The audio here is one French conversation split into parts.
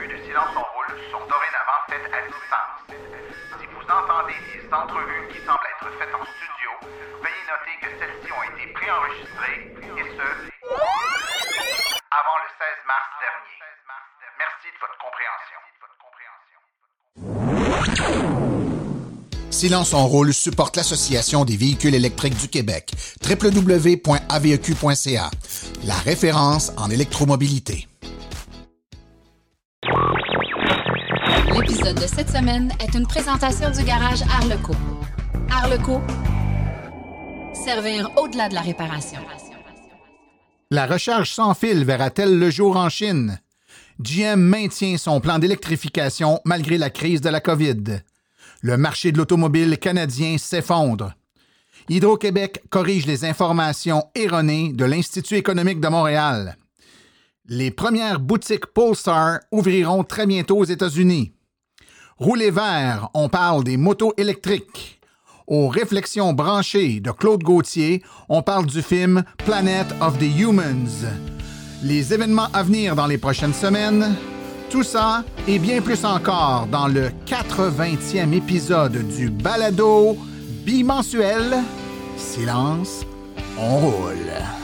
entrevues de Silence on roule sont dorénavant faites à distance. Si vous entendez des entrevues qui semblent être faites en studio, veuillez noter que celles-ci ont été préenregistrées, et ce, avant le 16 mars dernier. Merci de votre compréhension. Silence en rôle supporte l'Association des véhicules électriques du Québec, www.aveq.ca, la référence en électromobilité. De cette semaine est une présentation du garage Arleco. Arleco, servir au-delà de la réparation. La recharge sans fil verra-t-elle le jour en Chine? GM maintient son plan d'électrification malgré la crise de la COVID. Le marché de l'automobile canadien s'effondre. Hydro-Québec corrige les informations erronées de l'Institut économique de Montréal. Les premières boutiques Polestar ouvriront très bientôt aux États-Unis. Rouler vert, on parle des motos électriques. Aux réflexions branchées de Claude Gauthier, on parle du film Planet of the Humans. Les événements à venir dans les prochaines semaines, tout ça et bien plus encore dans le 80e épisode du balado bimensuel Silence, on roule.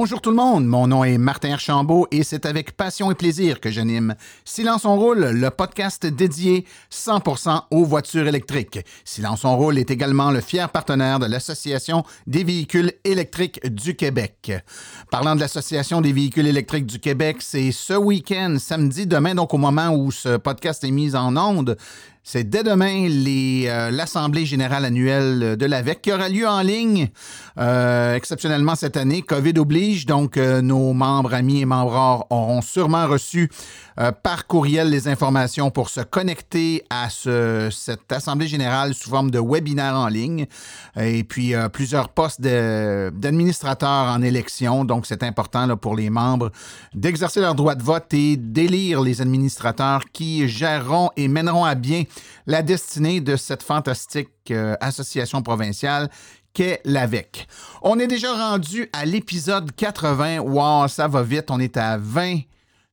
Bonjour tout le monde, mon nom est Martin Archambault et c'est avec passion et plaisir que j'anime Silence on roule, le podcast dédié 100% aux voitures électriques. Silence on roule est également le fier partenaire de l'Association des véhicules électriques du Québec. Parlant de l'Association des véhicules électriques du Québec, c'est ce week-end, samedi, demain, donc au moment où ce podcast est mis en onde, c'est dès demain euh, l'Assemblée générale annuelle de l'AVEC qui aura lieu en ligne, euh, exceptionnellement cette année. COVID oblige, donc euh, nos membres, amis et membres auront sûrement reçu par courriel les informations pour se connecter à ce, cette Assemblée générale sous forme de webinaire en ligne. Et puis plusieurs postes d'administrateurs en élection, donc c'est important là, pour les membres d'exercer leur droit de vote et d'élire les administrateurs qui géreront et mèneront à bien la destinée de cette fantastique euh, association provinciale qu'est l'AVEC. On est déjà rendu à l'épisode 80. Wow, ça va vite. On est à 20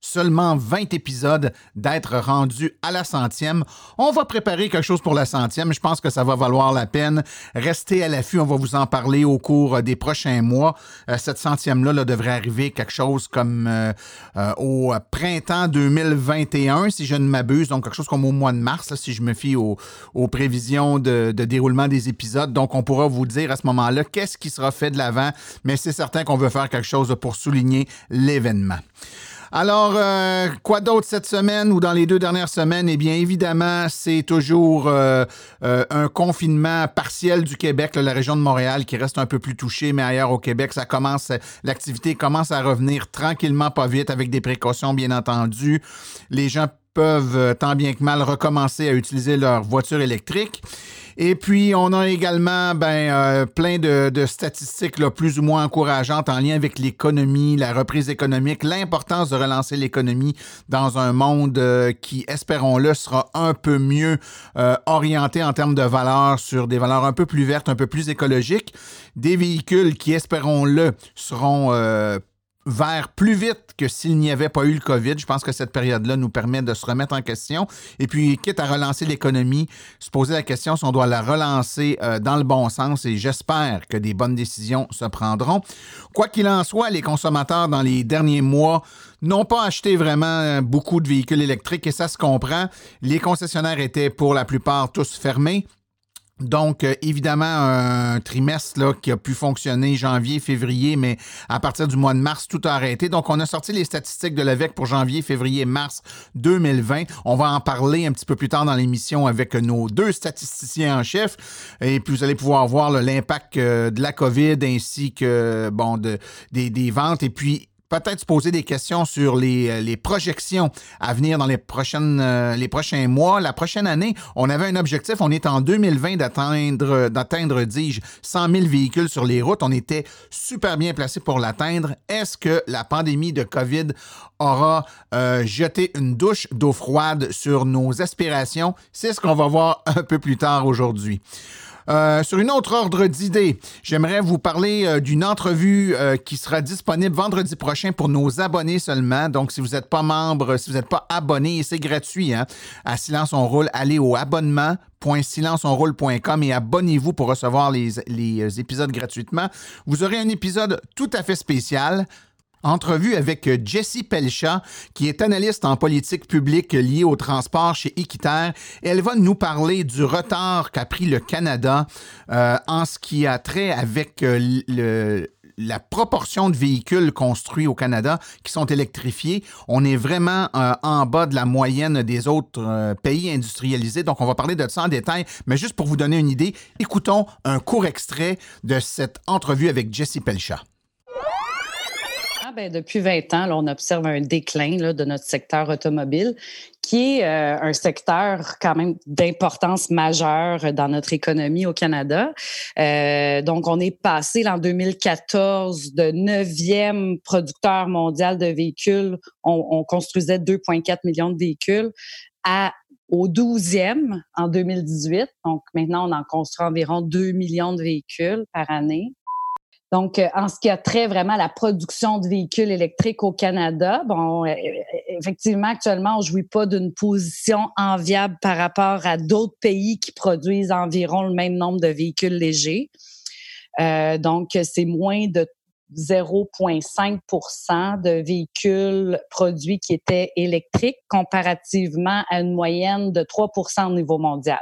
seulement 20 épisodes d'être rendus à la centième. On va préparer quelque chose pour la centième. Je pense que ça va valoir la peine. Restez à l'affût. On va vous en parler au cours des prochains mois. Euh, cette centième-là là, devrait arriver quelque chose comme euh, euh, au printemps 2021, si je ne m'abuse. Donc, quelque chose comme au mois de mars, si je me fie aux, prévisions de, de, déroulement des épisodes. Donc, on pourra vous dire à ce moment-là qu'est-ce qui sera fait de l'avant. Mais c'est certain qu'on veut faire quelque chose pour souligner l'événement. Alors, euh, quoi d'autre cette semaine ou dans les deux dernières semaines? Eh bien, évidemment, c'est toujours euh, euh, un confinement partiel du Québec, la région de Montréal qui reste un peu plus touchée, mais ailleurs au Québec, ça commence, l'activité commence à revenir tranquillement, pas vite, avec des précautions, bien entendu. Les gens peuvent tant bien que mal recommencer à utiliser leur voiture électrique. Et puis, on a également ben, euh, plein de, statistiques là, plus ou moins encourageantes en lien avec l'économie, la reprise économique, l'importance de relancer l'économie dans un monde euh, qui, espérons-le, sera un peu mieux euh, orienté en termes de valeurs sur des valeurs un peu plus vertes, un peu plus écologiques, des véhicules qui, espérons-le, seront vers plus vite que s'il n'y avait pas eu le COVID. Je pense que cette période-là nous permet de se remettre en question. Et puis, quitte à relancer l'économie, se poser la question si on doit la relancer euh, dans le bon sens. Et j'espère que des bonnes décisions se prendront. Quoi qu'il en soit, les consommateurs, dans les derniers mois, n'ont pas acheté vraiment euh, beaucoup de véhicules électriques et ça se comprend. Les concessionnaires étaient pour la plupart tous fermés. Donc, euh, évidemment, un trimestre là, qui a pu fonctionner janvier, février, mais à partir du mois de mars, tout a arrêté. Donc, on a sorti les statistiques de l'AVEC pour janvier, février, mars 2020. On va en parler un petit peu plus tard dans l'émission avec nos deux statisticiens en chef. Et puis, vous allez pouvoir voir l'impact euh, de la COVID ainsi que bon de, des, des ventes. Et puis, peut-être se poser des questions sur les, euh, projections à venir dans les, prochaines, euh, les prochains mois, la prochaine année. On avait un objectif, on est en 2020 d'atteindre, d'atteindre, dis-je, 100 000 véhicules sur les routes. On était super bien placé pour l'atteindre. Est-ce que la pandémie de COVID aura euh, jeté une douche d'eau froide sur nos aspirations? C'est ce qu'on va voir un peu plus tard aujourd'hui. Euh, sur une autre ordre d'idée, j'aimerais vous parler euh, d'une entrevue euh, qui sera disponible vendredi prochain pour nos abonnés seulement. Donc, si vous n'êtes pas membre, si vous n'êtes pas abonné, c'est gratuit. Hein, à Silence on roule, allez au abonnement.silenceonroule.com et abonnez-vous pour recevoir les épisodes gratuitement. Vous aurez un épisode tout à fait spécial Entrevue avec Jessie Pelcha, qui est analyste en politique publique liée au transport chez Équiterre. Elle va nous parler du retard qu'a pris le Canada euh, en ce qui a trait avec euh, la proportion de véhicules construits au Canada qui sont électrifiés, on est vraiment euh, en bas de la moyenne des autres pays industrialisés. Donc, on va parler de ça en détail, mais juste pour vous donner une idée, écoutons un court extrait de cette entrevue avec Jessie Pelcha. Ben, depuis 20 ans, on observe un déclin de notre secteur automobile, qui est euh, un secteur quand même d'importance majeure dans notre économie au Canada. Euh, donc, on est passé en 2014 de 9e producteur mondial de véhicules. On, on construisait 2,4 millions de véhicules au 12e en 2018. Donc maintenant, on en construit environ 2 millions de véhicules par année. Donc, euh, en ce qui a trait vraiment à la production de véhicules électriques au Canada, bon, euh, euh, effectivement, actuellement, on jouit pas d'une position enviable par rapport à d'autres pays qui produisent environ le même nombre de véhicules légers. donc, c'est moins de 0,5% de véhicules produits qui étaient électriques comparativement à une moyenne de 3% au niveau mondial.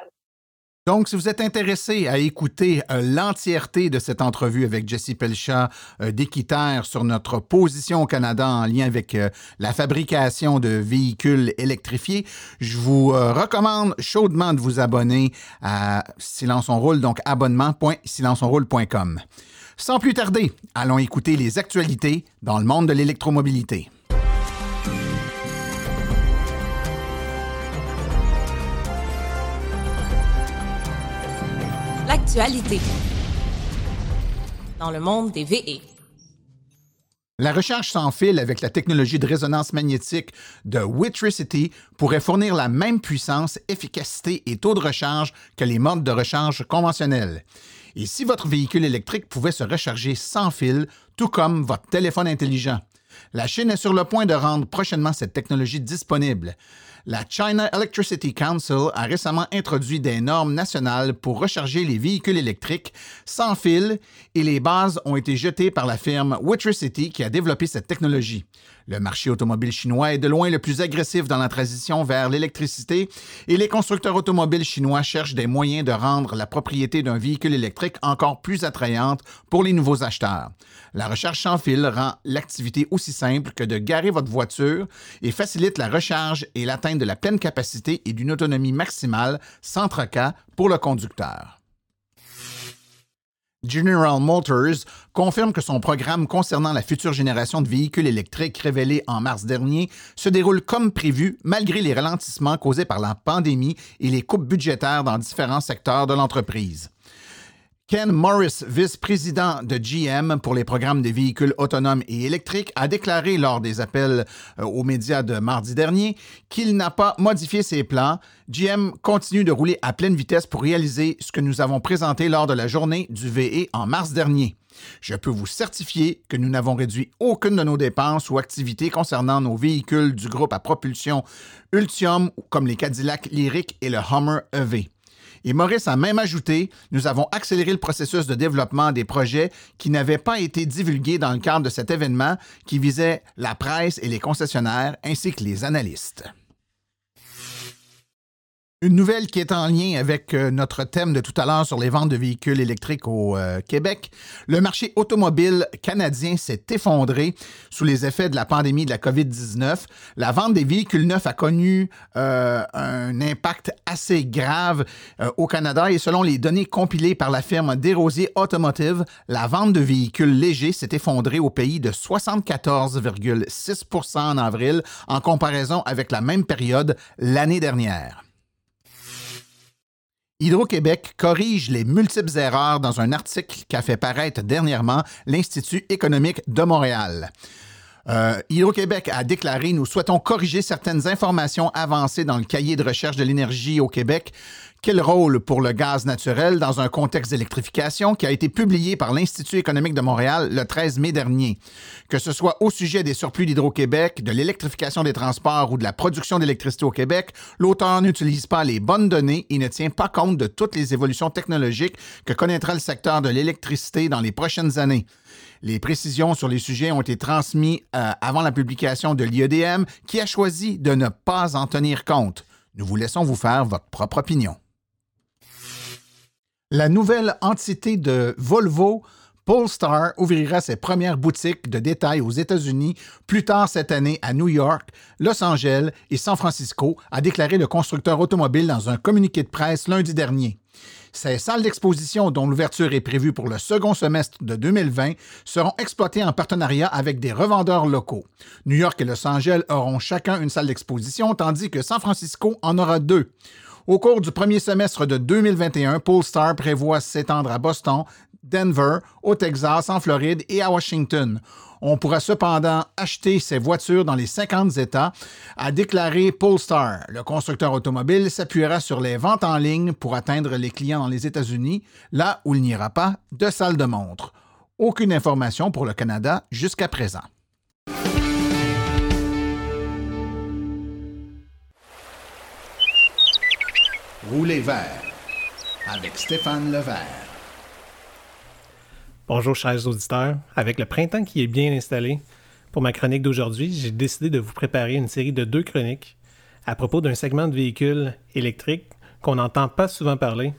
Donc, si vous êtes intéressé à écouter euh, l'entièreté de cette entrevue avec Jesse Pelcha euh, sur notre position au Canada en lien avec euh, la fabrication de véhicules électrifiés, je vous euh, recommande chaudement de vous abonner à Silence on roule, donc abonnement.silenceonroule.com. Sans plus tarder, allons écouter les actualités dans le monde de l'électromobilité. Dans le monde des VE. La recherche sans fil avec la technologie de résonance magnétique de Witricity pourrait fournir la même puissance, efficacité et taux de recharge que les modes de recharge conventionnels. Et si votre véhicule électrique pouvait se recharger sans fil, tout comme votre téléphone intelligent? La Chine est sur le point de rendre prochainement cette technologie disponible la China Electricity Council a récemment introduit des normes nationales pour recharger les véhicules électriques sans fil et les bases ont été jetées par la firme Witricity qui a développé cette technologie. Le marché automobile chinois est de loin le plus agressif dans la transition vers l'électricité et les constructeurs automobiles chinois cherchent des moyens de rendre la propriété d'un véhicule électrique encore plus attrayante pour les nouveaux acheteurs. La recharge sans fil rend l'activité aussi simple que de garer votre voiture et facilite la recharge et l'atteinte de la pleine capacité et d'une autonomie maximale sans tracas pour le conducteur. General Motors confirme que son programme concernant la future génération de véhicules électriques révélé en mars dernier se déroule comme prévu malgré les ralentissements causés par la pandémie et les coupes budgétaires dans différents secteurs de l'entreprise. Ken Morris, vice-président de GM pour les programmes des véhicules autonomes et électriques, a déclaré lors des appels euh, aux médias de mardi dernier qu'il n'a pas modifié ses plans. GM continue de rouler à pleine vitesse pour réaliser ce que nous avons présenté lors de la journée du VE en mars dernier. Je peux vous certifier que nous n'avons réduit aucune de nos dépenses ou activités concernant nos véhicules du groupe à propulsion Ultium comme les Cadillac Lyric et le Hummer EV. Et Maurice a même ajouté Nous avons accéléré le processus de développement des projets qui n'avaient pas été divulgués dans le cadre de cet événement qui visait la presse et les concessionnaires ainsi que les analystes. Une nouvelle qui est en lien avec euh, notre thème de tout à l'heure sur les ventes de véhicules électriques au euh, Québec. Le marché automobile canadien s'est effondré sous les effets de la pandémie de la COVID-19. La vente des véhicules neufs a connu euh, un impact assez grave au Canada et selon les données compilées par la firme Desrosiers Automotive, la vente de véhicules légers s'est effondrée au pays de 74,6% en avril en comparaison avec la même période l'année dernière. Hydro-Québec corrige les multiples erreurs dans un article qu'a fait paraître dernièrement l'Institut économique de Montréal. Euh, Hydro-Québec a déclaré Nous souhaitons corriger certaines informations avancées dans le cahier de recherche de l'énergie au Québec quel rôle pour le gaz naturel dans un contexte d'électrification qui a été publié par l'Institut économique de Montréal le 13 mai dernier? Que ce soit au sujet des surplus d'Hydro-Québec, de l'électrification des transports ou de la production d'électricité au Québec, l'auteur n'utilise pas les bonnes données et ne tient pas compte de toutes les évolutions technologiques que connaîtra le secteur de l'électricité dans les prochaines années. Les précisions sur les sujets ont été transmises euh, avant la publication de l'IEDM qui a choisi de ne pas en tenir compte. Nous vous laissons vous faire votre propre opinion. La nouvelle entité de Volvo, Polestar, ouvrira ses premières boutiques de détail aux États-Unis plus tard cette année à New York, Los Angeles et San Francisco, a déclaré le constructeur automobile dans un communiqué de presse lundi dernier. Ces salles d'exposition, dont l'ouverture est prévue pour le second semestre de 2020, seront exploitées en partenariat avec des revendeurs locaux. New York et Los Angeles auront chacun une salle d'exposition, tandis que San Francisco en aura deux. Au cours du premier semestre de 2021, Polestar prévoit s'étendre à Boston, Denver, au Texas, en Floride et à Washington. On pourra cependant acheter ces voitures dans les 50 États, a déclaré Polestar. Le constructeur automobile s'appuiera sur les ventes en ligne pour atteindre les clients dans les États-Unis, là où il n'y aura pas de salle de montre. Aucune information pour le Canada jusqu'à présent. Rouler vert avec Stéphane Levert. Bonjour chers auditeurs. Avec le printemps qui est bien installé, pour ma chronique d'aujourd'hui, j'ai décidé de vous préparer une série de deux chroniques à propos d'un segment de véhicules électriques qu'on n'entend pas souvent parler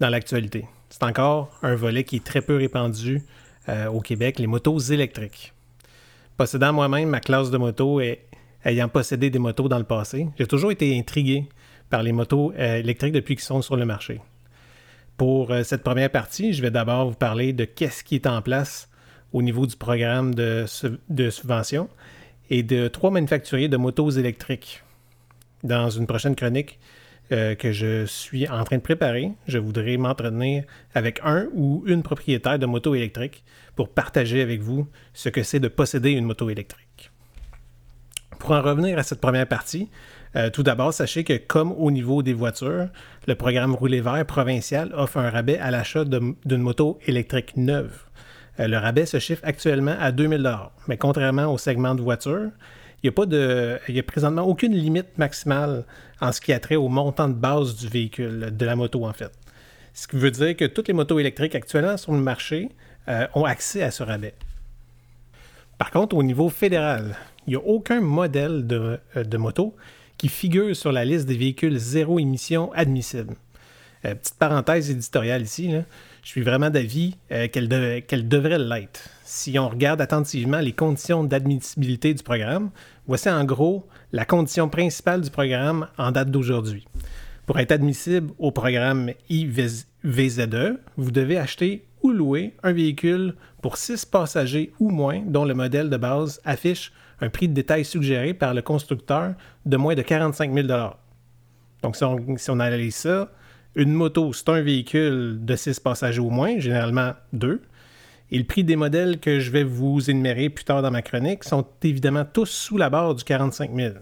dans l'actualité. C'est encore un volet qui est très peu répandu euh, au Québec, les motos électriques. Possédant moi-même ma classe de moto et ayant possédé des motos dans le passé, j'ai toujours été intrigué par les motos euh, électriques depuis qu'ils sont sur le marché. Pour euh, cette première partie, je vais d'abord vous parler de qu'est-ce qui est en place au niveau du programme de, subvention et de trois manufacturiers de motos électriques. Dans une prochaine chronique euh, que je suis en train de préparer, je voudrais m'entretenir avec un ou une propriétaire de moto électrique pour partager avec vous ce que c'est de posséder une moto électrique. Pour en revenir à cette première partie, euh, tout d'abord, sachez que comme au niveau des voitures, le programme Rouler vert provincial offre un rabais à l'achat d'une moto électrique neuve. Euh, le rabais se chiffre actuellement à 2000 mais contrairement au segment de voiture, il n'y a, a présentement aucune limite maximale en ce qui a trait au montant de base du véhicule, de la moto en fait. Ce qui veut dire que toutes les motos électriques actuellement sur le marché euh, ont accès à ce rabais. Par contre, au niveau fédéral, il n'y a aucun modèle de moto qui figure sur la liste des véhicules zéro émission admissibles. Euh, petite parenthèse éditoriale ici, je suis vraiment d'avis euh, qu'elle, devrait l'être. Si on regarde attentivement les conditions d'admissibilité du programme, voici en gros la condition principale du programme en date d'aujourd'hui. Pour être admissible au programme IVZE, vous devez acheter ou louer un véhicule pour 6 passagers ou moins dont le modèle de base affiche un prix de détail suggéré par le constructeur de moins de 45 000 Donc, si on, si analyse ça, une moto, c'est un véhicule de 6 passagers ou moins, généralement 2. Et le prix des modèles que je vais vous énumérer plus tard dans ma chronique sont évidemment tous sous la barre du 45 000.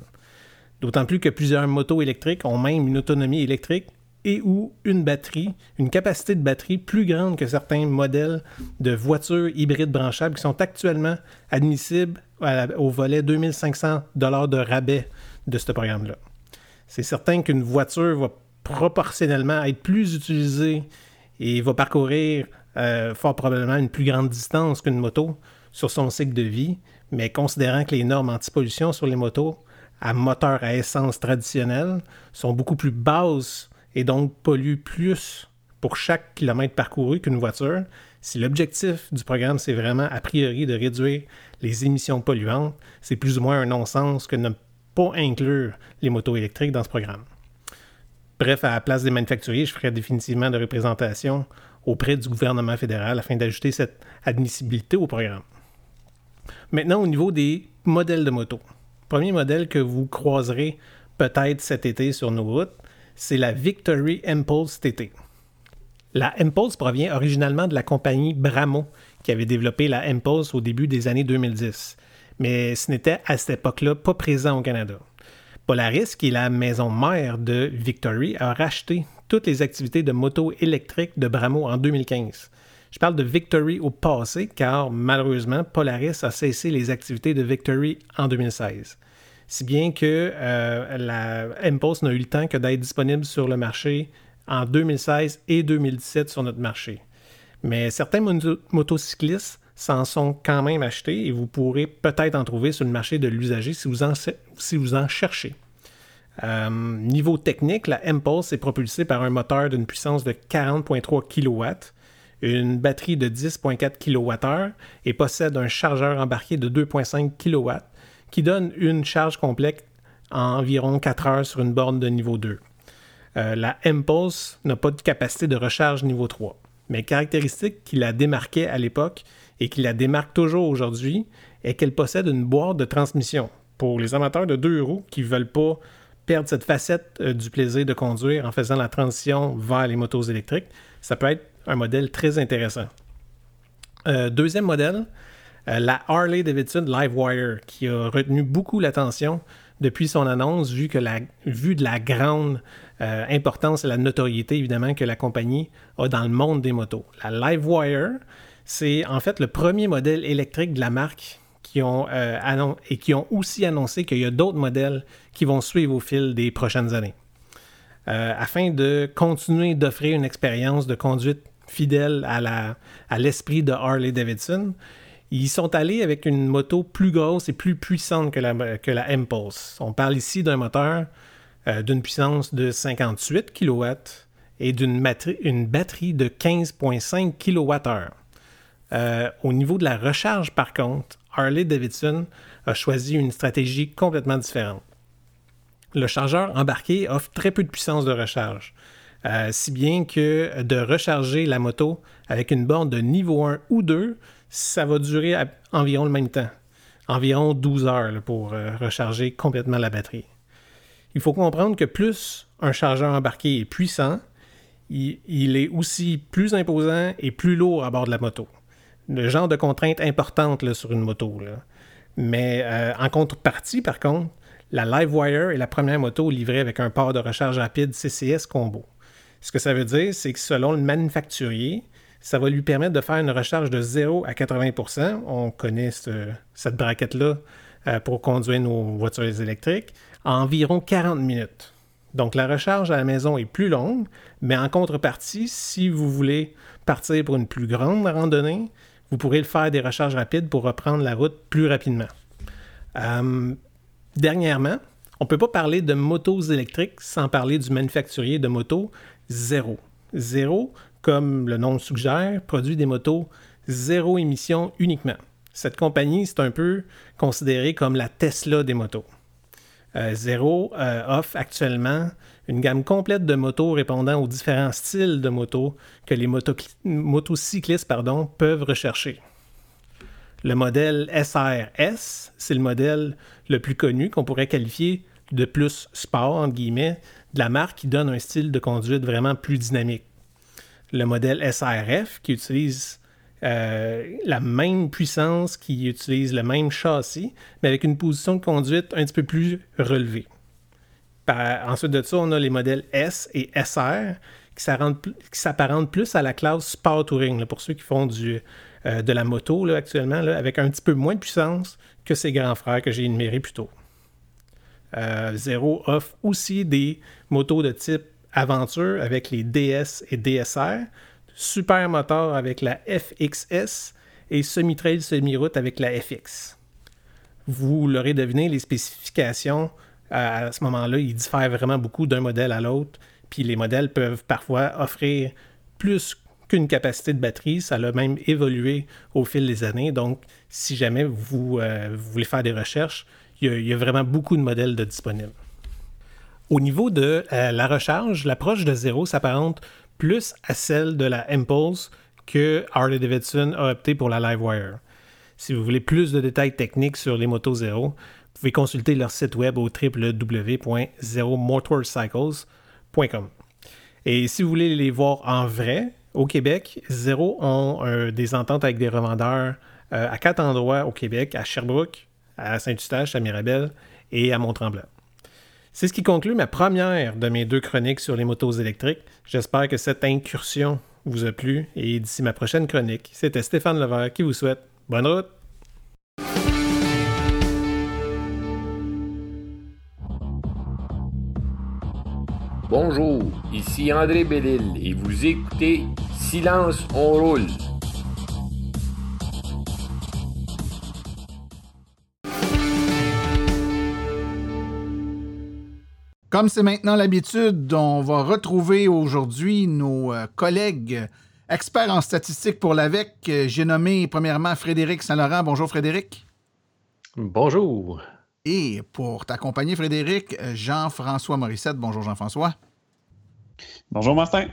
D'autant plus que plusieurs motos électriques ont même une autonomie électrique et ou une batterie, une capacité de batterie plus grande que certains modèles de voitures hybrides branchables qui sont actuellement admissibles au volet 2500 dollars de rabais de ce programme-là. C'est certain qu'une voiture va proportionnellement être plus utilisée et va parcourir euh, fort probablement une plus grande distance qu'une moto sur son cycle de vie, mais considérant que les normes anti-pollution sur les motos à moteur à essence traditionnel sont beaucoup plus basses et donc polluent plus pour chaque kilomètre parcouru qu'une voiture, si l'objectif du programme c'est vraiment a priori de réduire les émissions polluantes, c'est plus ou moins un non-sens que ne pas inclure les motos électriques dans ce programme. Bref, à la place des manufacturiers, je ferai définitivement de représentation auprès du gouvernement fédéral afin d'ajouter cette admissibilité au programme. Maintenant, au niveau des modèles de moto. Premier modèle que vous croiserez peut-être cet été sur nos routes, c'est la Victory Impulse TT. La Impulse provient originalement de la compagnie Bramo, qui avait développé la Impulse au début des années 2010, mais ce n'était à cette époque-là pas présent au Canada. Polaris, qui est la maison mère de Victory, a racheté toutes les activités de moto électrique de Bramo en 2015. Je parle de Victory au passé car malheureusement, Polaris a cessé les activités de Victory en 2016. Si bien que euh, la Impulse n'a eu le temps que d'être disponible sur le marché en 2016 et 2017 sur notre marché. Mais certains motocyclistes s'en sont quand même achetés et vous pourrez peut-être en trouver sur le marché de l'usager si, vous en, si vous en cherchez. Euh, niveau technique, la Impulse est propulsée par un moteur d'une puissance de 40.3 kW, une batterie de 10.4 kWh et possède un chargeur embarqué de 2.5 kW qui donne une charge complète en environ 4 heures sur une borne de niveau 2. Euh, la Impulse n'a pas de capacité de recharge niveau 3, mais caractéristique qui la démarquait à l'époque et qui la démarque toujours aujourd'hui est qu'elle possède une boîte de transmission. Pour les amateurs de deux roues qui ne veulent pas perdre cette facette euh, du plaisir de conduire en faisant la transition vers les motos électriques, ça peut être un modèle très intéressant. Euh, deuxième modèle, la Harley Davidson Livewire, qui a retenu beaucoup l'attention depuis son annonce, vu, que la, vu de la grande euh, importance et la notoriété évidemment que la compagnie a dans le monde des motos. La Livewire, c'est en fait le premier modèle électrique de la marque qui ont, euh, et qui ont aussi annoncé qu'il y a d'autres modèles qui vont suivre au fil des prochaines années. Euh, afin de continuer d'offrir une expérience de conduite fidèle à l'esprit de Harley Davidson, ils sont allés avec une moto plus grosse et plus puissante que la, Impulse. On parle ici d'un moteur euh, d'une puissance de 58 kW et d'une une batterie de 15,5 kWh. Euh, au niveau de la recharge, par contre, Harley Davidson a choisi une stratégie complètement différente. Le chargeur embarqué offre très peu de puissance de recharge, euh, si bien que de recharger la moto avec une borne de niveau 1 ou 2, ça va durer environ le même temps, environ 12 heures pour recharger complètement la batterie. Il faut comprendre que plus un chargeur embarqué est puissant, il, est aussi plus imposant et plus lourd à bord de la moto. Le genre de contrainte importante sur une moto. Mais euh, en contrepartie, par contre, la Livewire est la première moto livrée avec un port de recharge rapide CCS combo. Ce que ça veut dire, c'est que selon le manufacturier, ça va lui permettre de faire une recharge de 0 à 80% On connaît cette braquette-là euh, pour conduire nos voitures électriques environ 40 minutes. Donc la recharge à la maison est plus longue, mais en contrepartie, si vous voulez partir pour une plus grande randonnée, vous pourrez le faire des recharges rapides pour reprendre la route plus rapidement. Euh, dernièrement, on ne peut pas parler de motos électriques sans parler du manufacturier de motos Zéro. Zéro, comme le nom le suggère, produit des motos zéro émission uniquement. Cette compagnie, c'est un peu considéré comme la Tesla des motos. Euh, Zero euh, offre actuellement une gamme complète de motos répondant aux différents styles de motos que les motocyclistes pardon, peuvent rechercher. Le modèle SRS, c'est le modèle le plus connu qu'on pourrait qualifier de plus sport, entre guillemets, de la marque qui donne un style de conduite vraiment plus dynamique. Le modèle SRF, qui utilise euh, la même puissance, qui utilise le même châssis, mais avec une position de conduite un petit peu plus relevée. Ensuite de ça, on a les modèles S et SR qui s'apparentent plus à la classe Sport Touring, pour ceux qui font euh, de la moto actuellement, avec un petit peu moins de puissance que ses grands frères que j'ai énumérés plus tôt. Euh, Zero offre aussi des motos de type aventure avec les DS et DSR, super moteur avec la FXS et semi-trail semi-route avec la FX. Vous l'aurez deviné, les spécifications à ce moment-là, ils diffèrent vraiment beaucoup d'un modèle à l'autre. Puis les modèles peuvent parfois offrir plus qu'une capacité de batterie. Ça a même évolué au fil des années. Donc, si jamais vous, euh, voulez faire des recherches, il y, a, vraiment beaucoup de modèles de disponibles. Au niveau de euh, la recharge, l'approche de zéro s'apparente plus à celle de la Impulse que Harley Davidson a opté pour la Livewire. Si vous voulez plus de détails techniques sur les motos zéro, vous pouvez consulter leur site web au www.zeromotorcycles.com. Et si vous voulez les voir en vrai, au Québec, Zero ont euh, des ententes avec des revendeurs euh, à quatre endroits au Québec, à Sherbrooke, à Saint-Eustache, à Mirabel et à Mont-Tremblant. C'est ce qui conclut ma première de mes deux chroniques sur les motos électriques. J'espère que cette incursion vous a plu et d'ici ma prochaine chronique, c'était Stéphane Levert qui vous souhaite bonne route. Bonjour, ici André Bellil et vous écoutez Silence, on roule. Comme c'est maintenant l'habitude, on va retrouver aujourd'hui nos euh, collègues experts en statistiques pour l'AVEC. J'ai nommé premièrement Frédéric Saint-Laurent. Bonjour Frédéric. Bonjour. Et pour t'accompagner, Frédéric, Jean-François Morissette. Bonjour, Jean-François. Bonjour, Martin.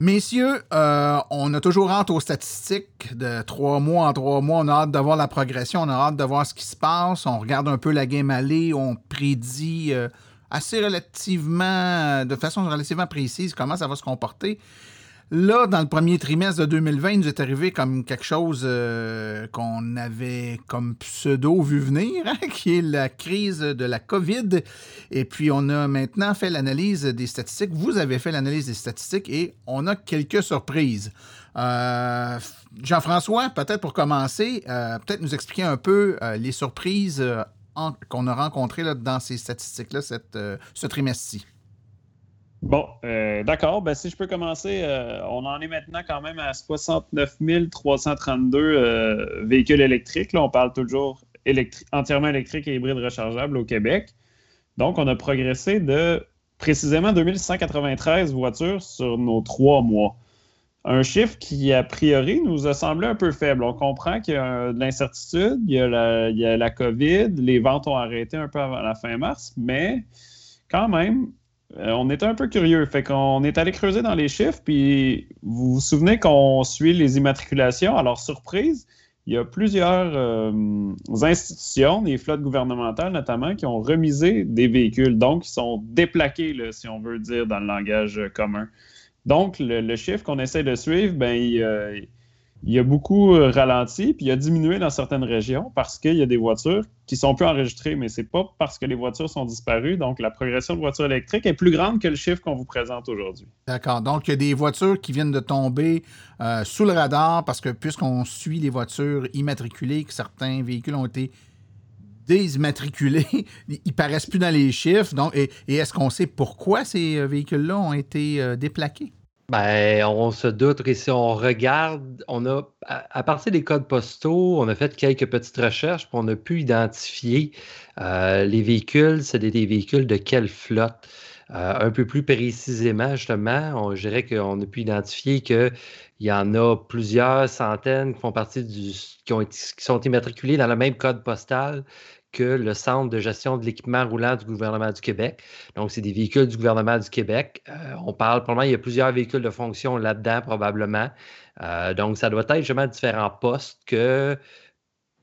Messieurs, euh, on a toujours hâte aux statistiques de trois mois en trois mois. On a hâte de voir la progression, on a hâte de voir ce qui se passe. On regarde un peu la game aller, on prédit euh, assez relativement, de façon relativement précise comment ça va se comporter. Là, dans le premier trimestre de 2020, il nous est arrivé comme quelque chose euh, qu'on avait comme pseudo vu venir, hein, qui est la crise de la COVID. Et puis, on a maintenant fait l'analyse des statistiques. Vous avez fait l'analyse des statistiques et on a quelques surprises. Euh, Jean-François, peut-être pour commencer, euh, peut-être nous expliquer un peu les surprises qu'on a rencontrées dans ces statistiques-là ce trimestre-ci. Bon, euh, d'accord. Ben, si je peux commencer, euh, on en est maintenant quand même à 69 332 euh, véhicules électriques. Là, on parle toujours entièrement électrique et hybride rechargeable au Québec. Donc, on a progressé de précisément 2193 voitures sur nos trois mois. Un chiffre qui, a priori, nous a semblé un peu faible. On comprend qu'il y a de l'incertitude, il, il, y a la COVID, les ventes ont arrêté un peu avant la fin mars, mais quand même, euh, on était un peu curieux. Fait qu'on est allé creuser dans les chiffres, puis vous vous souvenez qu'on suit les immatriculations? Alors, surprise, il y a plusieurs euh, institutions, des flottes gouvernementales notamment, qui ont remisé des véhicules, donc qui sont déplaqués, si on veut dire, dans le langage commun. Donc, le, chiffre qu'on essaie de suivre, ben, il, euh, il a beaucoup euh, ralenti, puis il a diminué dans certaines régions parce qu'il y a des voitures qui sont plus enregistrées, mais c'est pas parce que les voitures sont disparues. Donc, la progression de voitures électriques est plus grande que le chiffre qu'on vous présente aujourd'hui. D'accord. Donc, il y a des voitures qui viennent de tomber euh, sous le radar parce que puisqu'on suit les voitures immatriculées, que certains véhicules ont été désimmatriculés, ils paraissent plus dans les chiffres. Donc, et, est-ce qu'on sait pourquoi ces euh, véhicules-là ont été déplaqués? Ben, on se doute et si on regarde, on a, à, partir des codes postaux, on a fait quelques petites recherches, pour on a pu identifier euh, les véhicules, c'est des, véhicules de quelle flotte? Euh, un peu plus précisément, justement, on, je dirais qu'on a pu identifier qu'il y en a plusieurs centaines qui font partie du, qui, ont, qui sont immatriculés dans le même code postal que le Centre de gestion de l'équipement roulant du gouvernement du Québec. Donc, c'est des véhicules du gouvernement du Québec. Euh, on parle, probablement, il y a plusieurs véhicules de fonction là-dedans, probablement. Euh, donc, ça doit être justement différents postes que,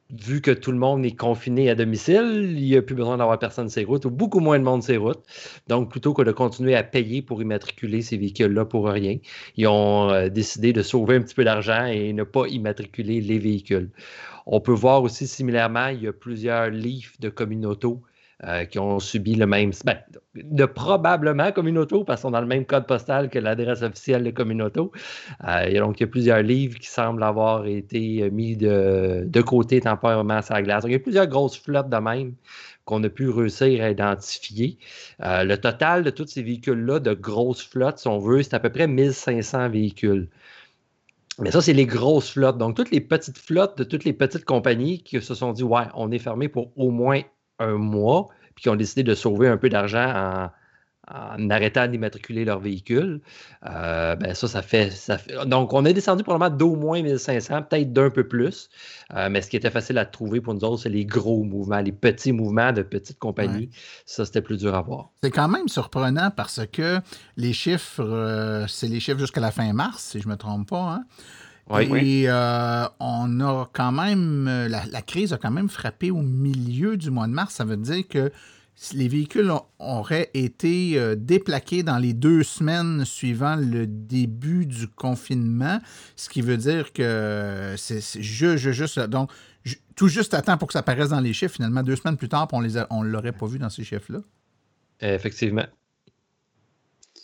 vu que tout le monde est confiné à domicile, il n'y a plus besoin d'avoir personne sur ces routes ou beaucoup moins de monde sur ces routes. Donc, plutôt que de continuer à payer pour immatriculer ces véhicules-là pour rien, ils ont euh, décidé de sauver un petit peu d'argent et ne pas immatriculer les véhicules. On peut voir aussi similairement, il y a plusieurs livres de communautés euh, qui ont subi le même. Ben, de probablement communauté, parce qu'on a le même code postal que l'adresse officielle de communauté. Euh, donc, il y a plusieurs livres qui semblent avoir été mis de, côté temporairement sur la glace. Donc, il y a plusieurs grosses flottes de même qu'on a pu réussir à identifier. Euh, le total de tous ces véhicules-là, de grosses flottes, si on veut, c'est à peu près 1500 véhicules. Mais ça, c'est les grosses flottes. Donc, toutes les petites flottes de toutes les petites compagnies qui se sont dit, ouais, on est fermé pour au moins un mois, puis qui ont décidé de sauver un peu d'argent en, en arrêtant d'immatriculer leur véhicule. Euh, ben ça, ça fait, ça fait, Donc, on est descendu probablement d'au moins 1500, peut-être d'un peu plus. Euh, mais ce qui était facile à trouver pour nous autres, c'est les gros mouvements, les petits mouvements de petites compagnies. Ça, c'était plus dur à voir. C'est quand même surprenant parce que les chiffres, euh, c'est les chiffres jusqu'à la fin mars, si je ne me trompe pas. Hein? Oui. Et on a quand même, la, la, crise a quand même frappé au milieu du mois de mars. Ça veut dire que les véhicules auraient été euh, déplaqués dans les deux semaines suivant le début du confinement, ce qui veut dire que c'est juste, donc tout juste à temps pour que ça apparaisse dans les chiffres. Finalement, deux semaines plus tard, on ne l'aurait pas vu dans ces chiffres-là. Effectivement.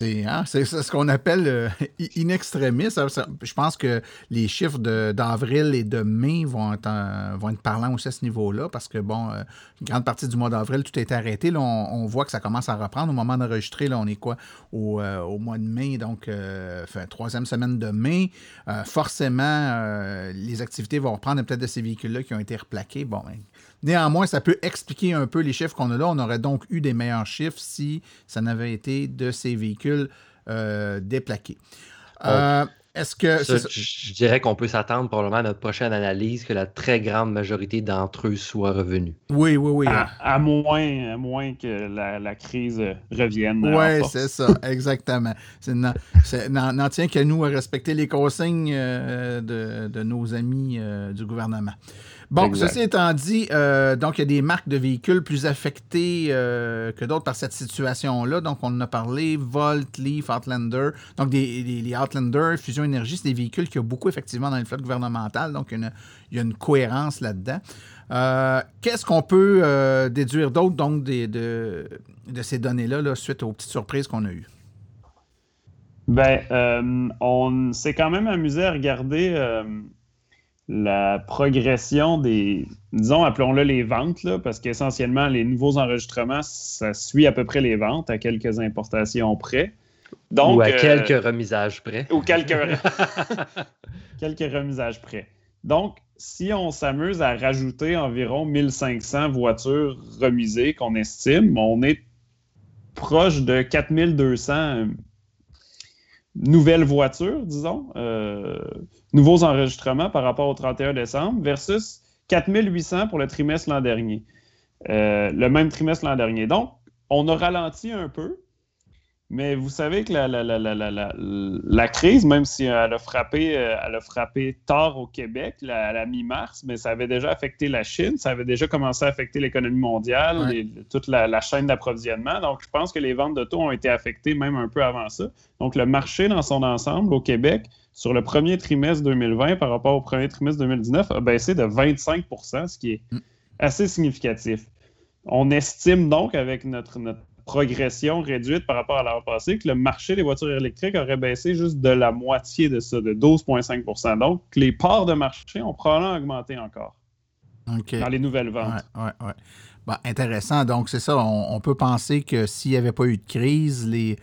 Hein, c'est ce qu'on appelle euh, in extremis. je pense que les chiffres d'avril et de mai vont être, vont être parlants aussi à ce niveau-là parce que, bon, euh, une grande partie du mois d'avril, tout a été arrêté. Là, on, voit que ça commence à reprendre. Au moment d'enregistrer, là, on est quoi? Au, euh, mois de mai, donc, enfin, troisième semaine de mai. forcément, les activités vont reprendre peut-être de ces véhicules-là qui ont été replaqués. Bon, ben, Néanmoins, ça peut expliquer un peu les chiffres qu'on a là. On aurait donc eu des meilleurs chiffres si ça n'avait été de ces véhicules euh, déplaqués. Euh, est-ce que. je, dirais qu'on peut s'attendre probablement à notre prochaine analyse que la très grande majorité d'entre eux soient revenus. Oui, oui, oui. À, moins, moins que la, crise revienne. Oui, c'est ça, exactement. N'en tient qu'à nous à respecter les consignes euh, de, de, nos amis du gouvernement. Bon, ceci étant dit, euh, donc il y a des marques de véhicules plus affectées euh, que d'autres par cette situation-là. Donc, on en a parlé, Volt, Leaf, Outlander. Donc, des, les Outlander, Fusion Énergie, c'est des véhicules qui ont beaucoup effectivement dans les flottes gouvernementales. Donc, il y a une, cohérence là-dedans. Euh, qu'est-ce qu'on peut déduire d'autre donc de, de, ces données-là là, suite aux petites surprises qu'on a eues? Ben, on s'est quand même amusé à regarder la progression des, disons, appelons-le les ventes, là, parce qu'essentiellement, les nouveaux enregistrements, ça suit à peu près les ventes, à quelques importations près. Donc, ou à euh, quelques remisages près. Ou quelques, quelques remisages près. Donc, si on s'amuse à rajouter environ 1500 voitures remisées qu'on estime, on est proche de 4200 nouvelles voitures, disons, euh, nouveaux enregistrements par rapport au 31 décembre versus 4800 pour le trimestre l'an dernier, euh, le même trimestre l'an dernier. Donc, on a ralenti un peu, mais vous savez que la, la, crise, même si elle a frappé, euh, elle a frappé tard au Québec, à la mi-mars, mais ça avait déjà affecté la Chine, ça avait déjà commencé à affecter l'économie mondiale, toute la, chaîne d'approvisionnement. Donc, je pense que les ventes d'auto ont été affectées même un peu avant ça. Donc, le marché dans son ensemble au Québec, sur le premier trimestre 2020 par rapport au premier trimestre 2019, a baissé de 25% ce qui est mm. assez significatif. On estime donc avec notre, notre progression réduite par rapport à l'an passé, que le marché des voitures électriques aurait baissé juste de la moitié de ça, de 12,5% Donc, les parts de marché ont probablement augmenté encore dans les nouvelles ventes. Oui, oui, oui. intéressant. Donc, c'est ça. On, peut penser que s'il n'y avait pas eu de crise, les,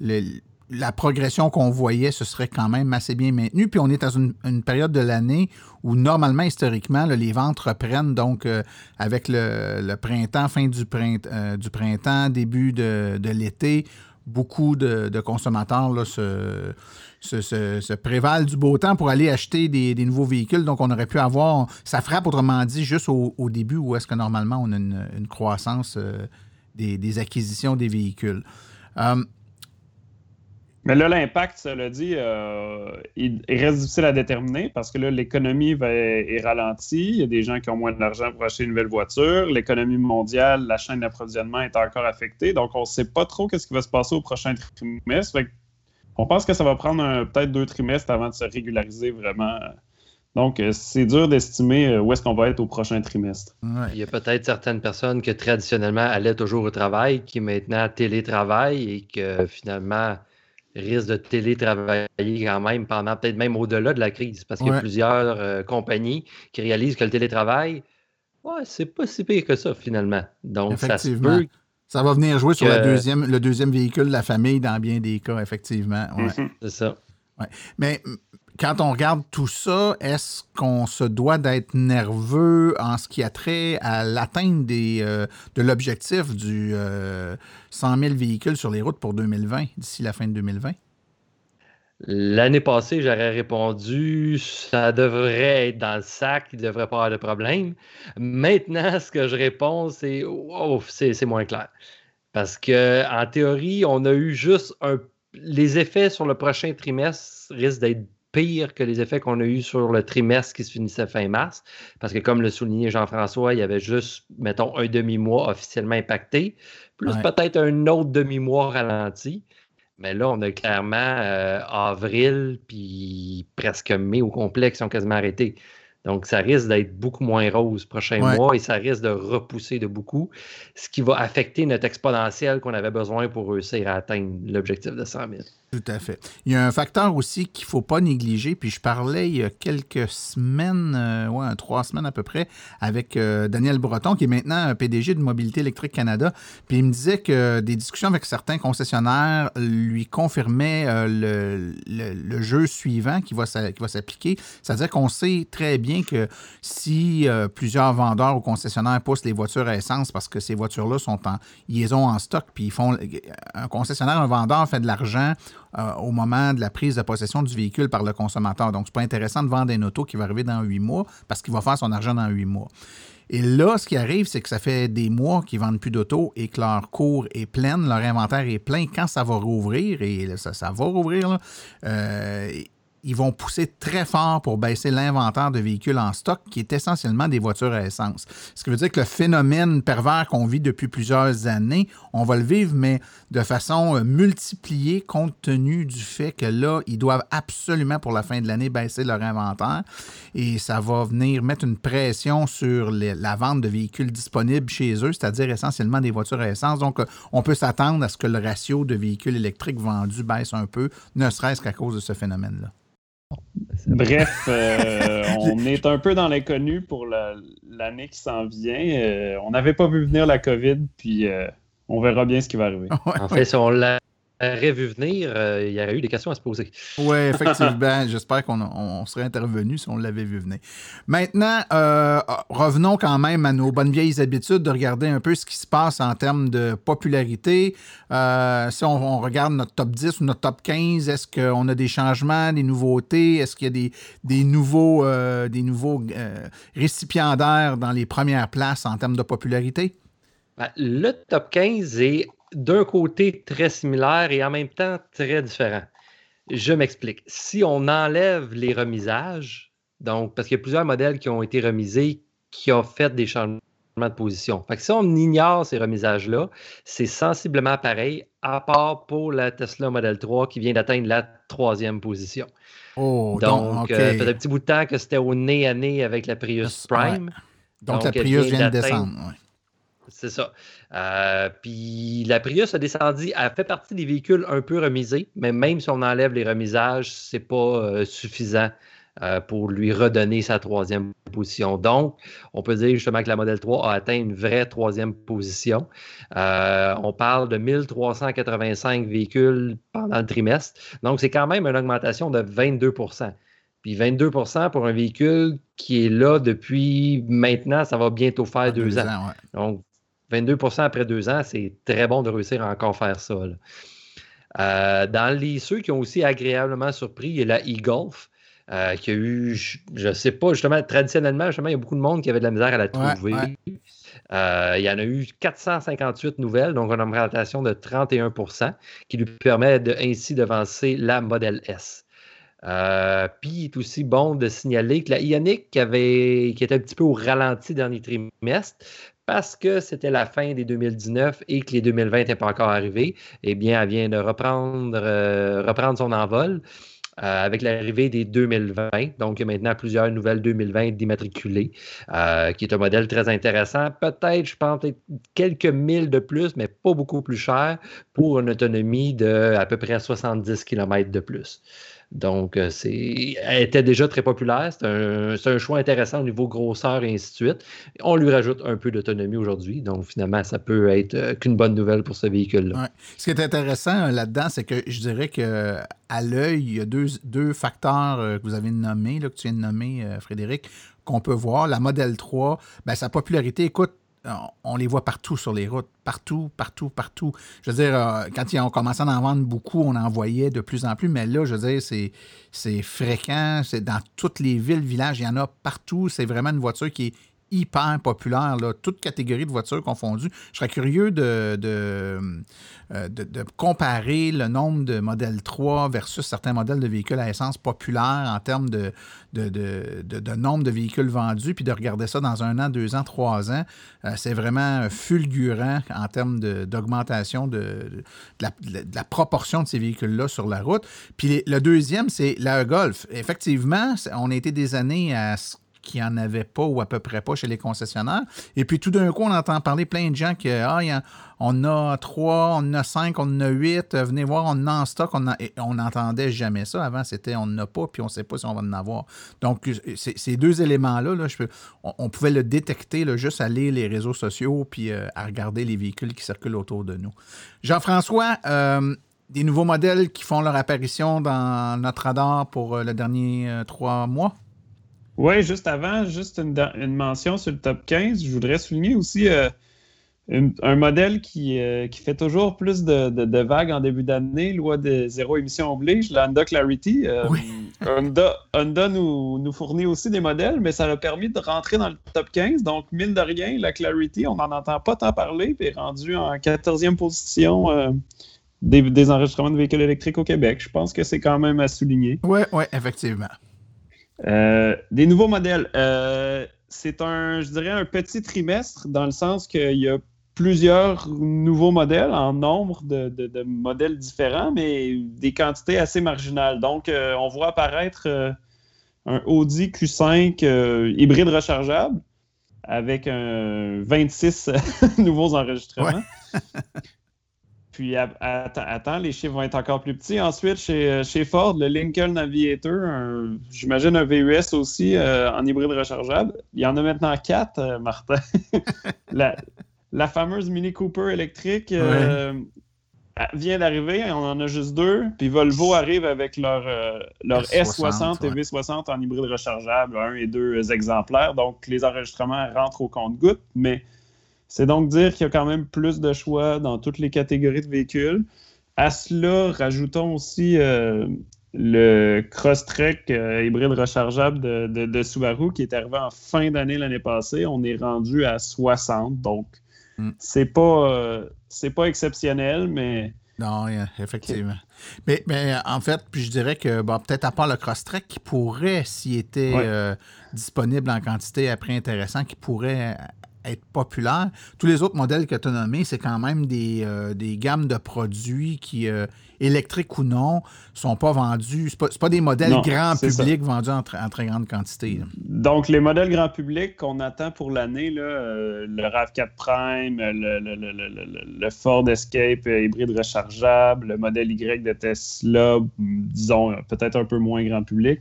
les la progression qu'on voyait se serait quand même assez bien maintenue. Puis on est dans une, période de l'année où normalement, historiquement, les ventes reprennent donc euh, avec le, printemps, fin du, printemps, euh, printemps début de, l'été. Beaucoup de, consommateurs se, prévalent du beau temps pour aller acheter des, nouveaux véhicules. Donc, on aurait pu avoir, ça frappe autrement dit juste au, début où est-ce que normalement on a une, croissance euh, des, acquisitions des véhicules. Mais là, l'impact, cela dit, euh, il, reste difficile à déterminer parce que là, l'économie est ralentie. Il y a des gens qui ont moins d'argent pour acheter une nouvelle voiture. L'économie mondiale, la chaîne d'approvisionnement est encore affectée. Donc, on ne sait pas trop ce qui va se passer au prochain trimestre. on pense que ça va prendre peut-être deux trimestres avant de se régulariser vraiment. Donc, euh, c'est dur d'estimer euh, où est-ce qu'on va être au prochain trimestre. Il y a peut-être certaines personnes qui traditionnellement allaient toujours au travail, qui maintenant télétravaillent et que finalement risque de télétravailler quand même pendant peut-être même au-delà de la crise, parce qu'il y a plusieurs euh, compagnies qui réalisent que le télétravail, ouais, c'est pas si pire que ça finalement. Donc, ça se peut. Ça va venir jouer sur deuxième, le deuxième véhicule de la famille dans bien des cas, effectivement. C'est ça. Mais quand on regarde tout ça, est-ce qu'on se doit d'être nerveux en ce qui a trait à l'atteinte de l'objectif du 100 000 véhicules sur les routes pour 2020, d'ici la fin de 2020? L'année passée, j'aurais répondu ça devrait être dans le sac, il ne devrait pas avoir de problème. Maintenant, ce que je réponds, c'est oh, c'est moins clair. Parce que en théorie, on a eu juste un. Les effets sur le prochain trimestre risquent d'être pires que les effets qu'on a eus sur le trimestre qui se finissait fin mars. Parce que, comme le soulignait Jean-François, il y avait juste, mettons, un demi-mois officiellement impacté, plus peut-être un autre demi-mois ralenti. Mais là, on a clairement euh, avril, puis presque mai au complet qui sont quasiment arrêtés. Donc, ça risque d'être beaucoup moins rose prochain mois et ça risque de repousser de beaucoup, ce qui va affecter notre exponentiel qu'on avait besoin pour réussir à atteindre l'objectif de 100 000. Tout à fait. Il y a un facteur aussi qu'il ne faut pas négliger, puis je parlais il y a quelques semaines, euh, ouais, trois semaines à peu près, avec euh, Daniel Breton, qui est maintenant PDG de Mobilité électrique Canada, puis il me disait que des discussions avec certains concessionnaires lui confirmaient euh, le, jeu suivant qui va, s'appliquer. C'est-à-dire qu'on sait très bien que si plusieurs vendeurs ou concessionnaires poussent les voitures à essence parce que ces voitures-là sont en liaison en stock, puis ils font un concessionnaire, un vendeur fait de l'argent euh, au moment de la prise de possession du véhicule par le consommateur. Donc, ce n'est pas intéressant de vendre un auto qui va arriver dans huit mois parce qu'il va faire son argent dans huit mois. Et là, ce qui arrive, c'est que ça fait des mois qu'ils vendent plus d'auto et que leur cours est plein, leur inventaire est plein. Quand ça va rouvrir, et ça, ça va rouvrir, là, euh, ils vont pousser très fort pour baisser l'inventaire de véhicules en stock, qui est essentiellement des voitures à essence. Ce qui veut dire que le phénomène pervers qu'on vit depuis plusieurs années, on va le vivre, mais de façon euh, multipliée, compte tenu du fait que là, ils doivent absolument, pour la fin de l'année, baisser leur inventaire. Et ça va venir mettre une pression sur la vente de véhicules disponibles chez eux, c'est-à-dire essentiellement des voitures à essence. Donc, euh, on peut s'attendre à ce que le ratio de véhicules électriques vendus baisse un peu, ne serait-ce qu'à cause de ce phénomène-là. Bref, euh, on est un peu dans l'inconnu pour l'année qui s'en vient. Euh, on n'avait pas vu venir la COVID, puis euh, on verra bien ce qui va arriver. en fait, si on l'a aurait vu venir, euh, il y aurait eu des questions à se poser. Oui, effectivement. J'espère qu'on serait intervenu si on l'avait vu venir. Maintenant, euh, revenons quand même à nos bonnes vieilles habitudes de regarder un peu ce qui se passe en termes de popularité. Euh, si on, regarde notre top 10 ou notre top 15, est-ce qu'on a des changements, des nouveautés? Est-ce qu'il y a des, nouveaux, des nouveaux récipiendaires dans les premières places en termes de popularité? Ben, le top 15 est d'un côté très similaire et en même temps très différent. Je m'explique. Si on enlève les remisages, donc parce qu'il y a plusieurs modèles qui ont été remisés qui ont fait des changements de position. Fait que si on ignore ces remisages-là, c'est sensiblement pareil, à part pour la Tesla Model 3 qui vient d'atteindre la troisième position. Oh, donc, euh, ça fait un petit bout de temps que c'était au nez à nez avec la Prius Prime. Donc, la Prius vient, de descendre. C'est ça. Euh, puis la Prius a descendu, elle fait partie des véhicules un peu remisés, mais même si on enlève les remisages, c'est pas euh, suffisant euh, pour lui redonner sa troisième position. Donc, on peut dire justement que la Model 3 a atteint une vraie troisième position. on parle de 1385 véhicules pendant le trimestre. Donc, c'est quand même une augmentation de 22% puis 22% pour un véhicule qui est là depuis maintenant, ça va bientôt faire deux, ans. Donc, 22% après deux ans, c'est très bon de réussir à encore faire ça. Euh, dans les ceux qui ont aussi agréablement surpris, il y a la e-Golf. Euh, qui a eu, je ne sais pas, justement, traditionnellement, justement, il y a beaucoup de monde qui avait de la misère à la trouver. Euh, il y en a eu 458 nouvelles, donc une augmentation de 31% qui lui permet de, ainsi d'avancer la Model S. puis il est aussi bon de signaler que la Ioniq, qui, avait, qui était un petit peu au ralenti dernier trimestre, parce que c'était la fin des 2019 et que les 2020 n'étaient pas encore arrivés, eh bien, elle vient de reprendre, euh, reprendre son envol. Euh, avec l'arrivée des 2020. Donc, il y a maintenant plusieurs nouvelles 2020 d'immatriculés, euh, qui est un modèle très intéressant. Peut-être, je pense, quelques milles de plus, mais pas beaucoup plus cher pour une autonomie de à peu près 70 km de plus. Donc, euh, c'est, elle était déjà très populaire. C'est un, choix intéressant au niveau grosseur et ainsi de suite. On lui rajoute un peu d'autonomie aujourd'hui. Donc, finalement, ça peut être euh, qu'une bonne nouvelle pour ce véhicule-là. Ce qui est intéressant là-dedans, c'est que je dirais que à l'œil, il y a deux, deux facteurs que vous avez nommés, là, que tu viens de nommer, Frédéric, qu'on peut voir. La Model 3, ben, sa popularité, écoute, on les voit partout sur les routes, partout, partout, partout. Je veux dire, euh, quand ils ont commencé à en vendre beaucoup, on en voyait de plus en plus, mais là, je veux dire, c'est, c'est fréquent, c'est dans toutes les villes, villages, il y en a partout. C'est vraiment une voiture qui est hyper populaire, là, toute catégorie de voitures confondues. Je serais curieux de, euh, comparer le nombre de modèles 3 versus certains modèles de véhicules à essence populaires en termes de, nombre de véhicules vendus, puis de regarder ça dans un an, deux ans, trois ans. Euh, c'est vraiment fulgurant en termes d'augmentation de, la, de, la, proportion de ces véhicules-là sur la route. Puis le deuxième, c'est la Golf. Effectivement, on a été des années à qu'il n'y en avait pas ou à peu près pas chez les concessionnaires. Et puis tout d'un coup, on entend parler plein de gens que ah, on a trois, on a cinq, on a huit, venez voir, on a en stock. On n'entendait jamais ça. Avant, c'était on n'a pas, puis on ne sait pas si on va en avoir. Donc, ces deux éléments-là, là, on, pouvait le détecter juste à lire les réseaux sociaux puis euh, à regarder les véhicules qui circulent autour de nous. Jean-François, euh, des nouveaux modèles qui font leur apparition dans notre radar pour euh, le dernier trois mois? Oui, juste avant, juste une, mention sur le top 15. Je voudrais souligner aussi euh, un modèle qui, euh, qui, fait toujours plus de, vagues en début d'année, loi de zéro émission oblige, la Honda Clarity. Euh, Honda, Honda nous, nous, fournit aussi des modèles, mais ça a permis de rentrer dans le top 15. Donc, mine de rien, la Clarity, on n'en entend pas tant parler, puis est rendu en 14e position. Des, des, enregistrements de véhicules électriques au Québec. Je pense que c'est quand même à souligner. Oui, oui, effectivement. Euh, des nouveaux modèles. Euh, c'est un, je dirais, un petit trimestre dans le sens qu'il y a plusieurs nouveaux modèles en nombre de, modèles différents, mais des quantités assez marginales. Donc, euh, on voit apparaître un Audi Q5 hybride rechargeable avec un 26 nouveaux enregistrements. Puis attends, les chiffres vont être encore plus petits. Ensuite, chez, euh, chez Ford, le Lincoln Aviator, j'imagine un VUS aussi euh, en hybride rechargeable. Il y en a maintenant quatre, euh, Martin. la, fameuse Mini Cooper électrique vient d'arriver. On en a juste deux. Puis Volvo arrive avec leur, leur S60, et V60 en hybride rechargeable, un et deux exemplaires. Donc, les enregistrements rentrent au compte-goutte, mais c'est donc dire qu'il y a quand même plus de choix dans toutes les catégories de véhicules. À cela, rajoutons aussi euh, le Crosstrek euh, hybride rechargeable de, Subaru qui est arrivé en fin d'année l'année passée. On est rendu à 60, donc hmm. c'est pas euh, pas exceptionnel, mais non, effectivement. Mais, mais, en fait, puis je dirais que bon, peut-être à part le Crosstrek qui pourrait, s'il était disponible en quantité après intéressant, qui pourrait être populaire. Tous les autres modèles que tu as nommés, c'est quand même des, euh, des, gammes de produits qui, euh, électriques ou non, sont pas vendus. Ce pas, pas, des modèles grand public vendus en, très grande quantité. Donc, les modèles grand public qu'on attend pour l'année, euh, le RAV4 Prime, le, le, le, Ford Escape hybride rechargeable, le modèle Y de Tesla, disons peut-être un peu moins grand public.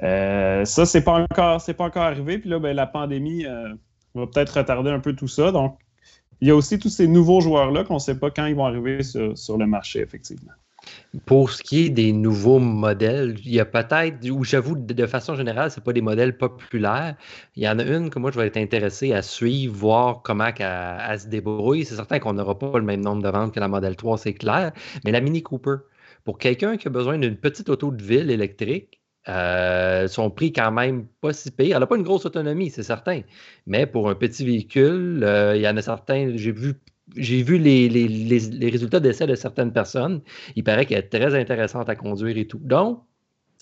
ça, c'est pas encore, c'est pas encore arrivé. Puis là, ben, la pandémie va peut-être retarder un peu tout ça. Donc, il y a aussi tous ces nouveaux joueurs-là qu'on ne sait pas quand ils vont arriver sur, le marché, effectivement. Pour ce qui est des nouveaux modèles, il y a peut-être, ou j'avoue, de façon générale, ce pas des modèles populaires. Il y en a une que moi, je vais être intéressé à suivre, voir comment elle, se débrouille. C'est certain qu'on n'aura pas le même nombre de ventes que la Model 3, c'est clair. Mais la Mini Cooper, pour quelqu'un qui a besoin d'une petite auto de ville électrique, euh, son prix quand même pas si pire. Elle n'a pas une grosse autonomie, c'est certain. Mais pour un petit véhicule, euh, il y en a certains, j'ai vu, j'ai vu les, les, résultats d'essai de certaines personnes. Il paraît qu'elle est très intéressante à conduire et tout. Donc,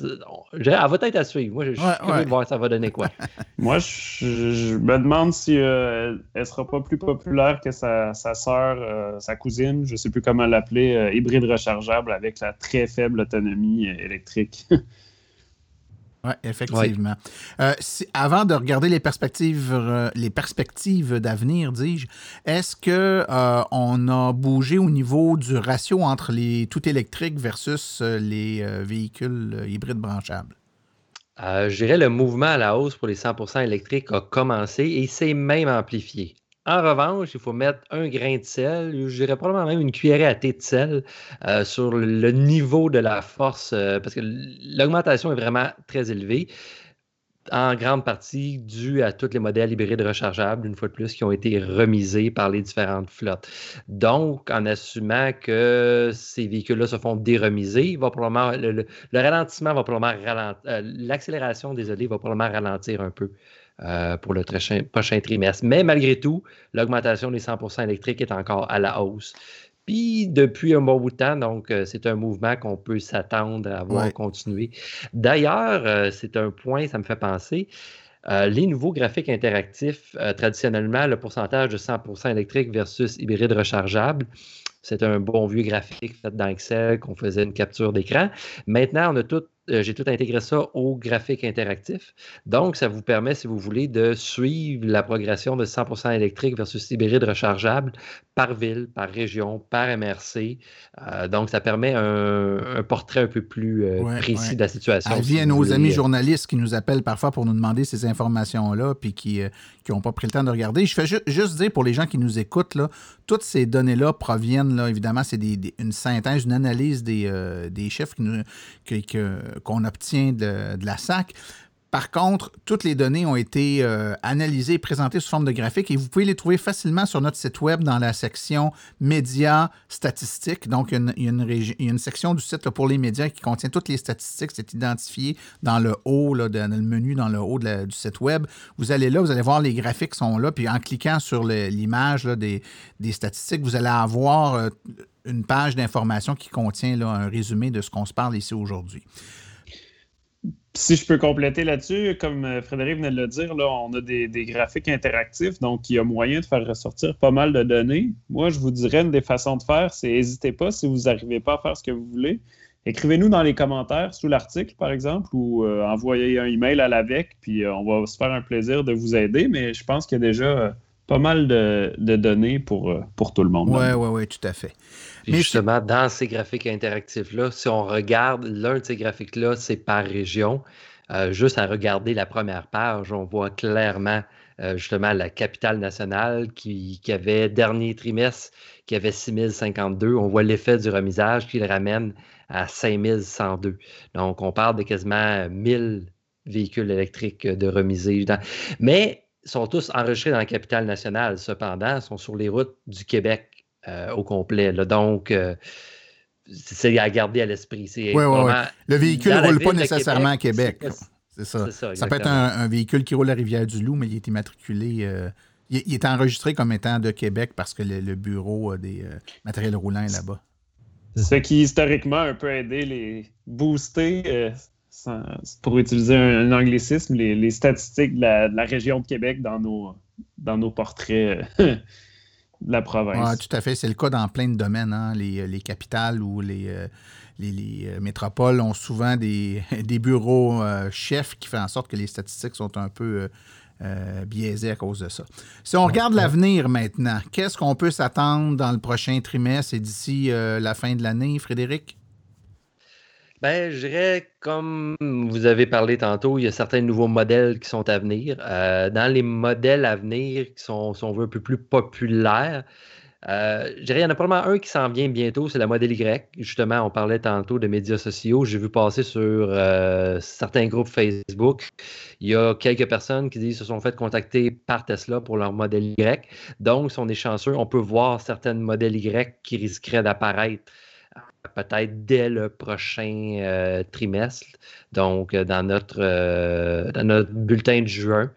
elle va être à suivre. Moi, je, suis curieux de voir ça va donner quoi. Moi, je, me demande si euh, elle ne sera pas plus populaire que sa, sa sœur, sa cousine, je ne sais plus comment l'appeler, hybride rechargeable avec la très faible autonomie électrique. Oui, effectivement. Euh, avant de regarder les perspectives, euh, les perspectives d'avenir, dis-je, est-ce que euh, on a bougé au niveau du ratio entre les tout électriques versus les véhicules hybrides branchables? je dirais le mouvement à la hausse pour les 100% électriques a commencé et s'est même amplifié. En revanche, il faut mettre un grain de sel, je dirais probablement même une cuillerée à thé de sel euh, sur le niveau de la force, euh, parce que l'augmentation est vraiment très élevée, en grande partie due à tous les modèles hybrides rechargeables, une fois de plus, qui ont été remisés par les différentes flottes. Donc, en assumant que ces véhicules-là se font déremiser, va probablement, le, ralentissement va probablement ralentir, euh, l'accélération, désolé, va probablement ralentir un peu. Euh, pour le prochain, trimestre. Mais malgré tout, l'augmentation des 100% électriques est encore à la hausse. Puis depuis un bon bout de temps, donc euh, c'est un mouvement qu'on peut s'attendre à voir continuer. D'ailleurs, euh, c'est un point, ça me fait penser. les nouveaux graphiques interactifs, traditionnellement, le pourcentage de 100% électrique versus hybride rechargeable, c'est un bon vieux graphique fait dans Excel qu'on faisait une capture d'écran. Maintenant, on a tout euh, j'ai tout intégré ça au graphique interactif. Donc, ça vous permet, si vous voulez, de suivre la progression de 100% électrique versus hybride rechargeable par ville, par région, par MRC. Euh, donc, ça permet un, portrait un peu plus euh, précis de la situation. Avis à nos amis journalistes qui nous appellent parfois pour nous demander ces informations-là, puis qui n'ont pas pris le temps de regarder. Je fais juste dire pour les gens qui nous écoutent, là, toutes ces données-là proviennent, là, évidemment, c'est une synthèse, une analyse des, des chiffres qui nous, qu'on obtient de, la SAC. Par contre, toutes les données ont été euh, analysées et présentées sous forme de graphique et vous pouvez les trouver facilement sur notre site web dans la section médias statistiques. Donc, il y a une, section du site pour les médias qui contient toutes les statistiques. C'est identifié dans le haut, dans le menu dans le haut du site web. Vous allez là, vous allez voir les graphiques sont là. Puis en cliquant sur l'image des, statistiques, vous allez avoir euh, une page d'information qui contient un résumé de ce qu'on se parle ici aujourd'hui. Si je peux compléter là-dessus, comme euh, Frédéric venait de le dire, là, on a des, graphiques interactifs, donc il y a moyen de faire ressortir pas mal de données. Moi, je vous dirais une des façons de faire, c'est n'hésitez pas si vous n'arrivez pas à faire ce que vous voulez. Écrivez-nous dans les commentaires sous l'article, par exemple, ou euh, envoyez un email à l'AVEC, puis euh, on va se faire un plaisir de vous aider. Mais je pense qu'il y a déjà pas mal de, données pour, pour tout le monde. Oui, oui, oui, tout à fait. Mais justement, dans ces graphiques interactifs-là, si on regarde l'un de ces graphiques-là, c'est par région. Euh, juste à regarder la première page, on voit clairement euh, justement la capitale nationale qui, avait dernier trimestre, qui avait 6052. On voit l'effet du remisage qui le ramène à 5102. Donc, on parle de quasiment 1000 véhicules électriques de remisés. Mais sont tous enregistrés dans la capitale nationale. Cependant, sont sur les routes du Québec euh, au complet. Donc, euh, c'est à garder à l'esprit. Oui, oui, Le véhicule ne roule pas nécessairement à Québec. C'est ça. ça, peut être un, véhicule qui roule à Rivière-du-Loup, mais il est immatriculé. Euh, il, est enregistré comme étant de Québec parce que le, bureau a des matériels roulants là-bas. Ce qui, historiquement, un peu aidé les booster, pour utiliser un, anglicisme, les, statistiques de la, région de Québec dans nos, dans nos portraits la province. tout à fait. C'est le cas dans plein de domaines. Hein. Les, les, capitales ou les, euh, les, euh, métropoles ont souvent des, des bureaux euh, chefs qui font en sorte que les statistiques sont un peu biaisées à cause de ça. Si on regarde l'avenir maintenant, qu'est-ce qu'on peut s'attendre dans le prochain trimestre et d'ici la fin de l'année, Frédéric? Ben, je dirais, comme vous avez parlé tantôt, il y a certains nouveaux modèles qui sont à venir. Euh, dans les modèles à venir qui sont, un peu plus populaires, euh, je dirais, il y en a probablement un qui s'en vient bientôt, c'est la modèle Y. Justement, on parlait tantôt de médias sociaux. J'ai vu passer sur euh, certains groupes Facebook. Il y a quelques personnes qui disent se sont fait contacter par Tesla pour leur modèle Y. Donc, si on est chanceux, on peut voir certains modèles Y qui risqueraient d'apparaître peut-être dès le prochain euh, trimestre. Donc, euh, dans notre, euh, dans notre bulletin de juin,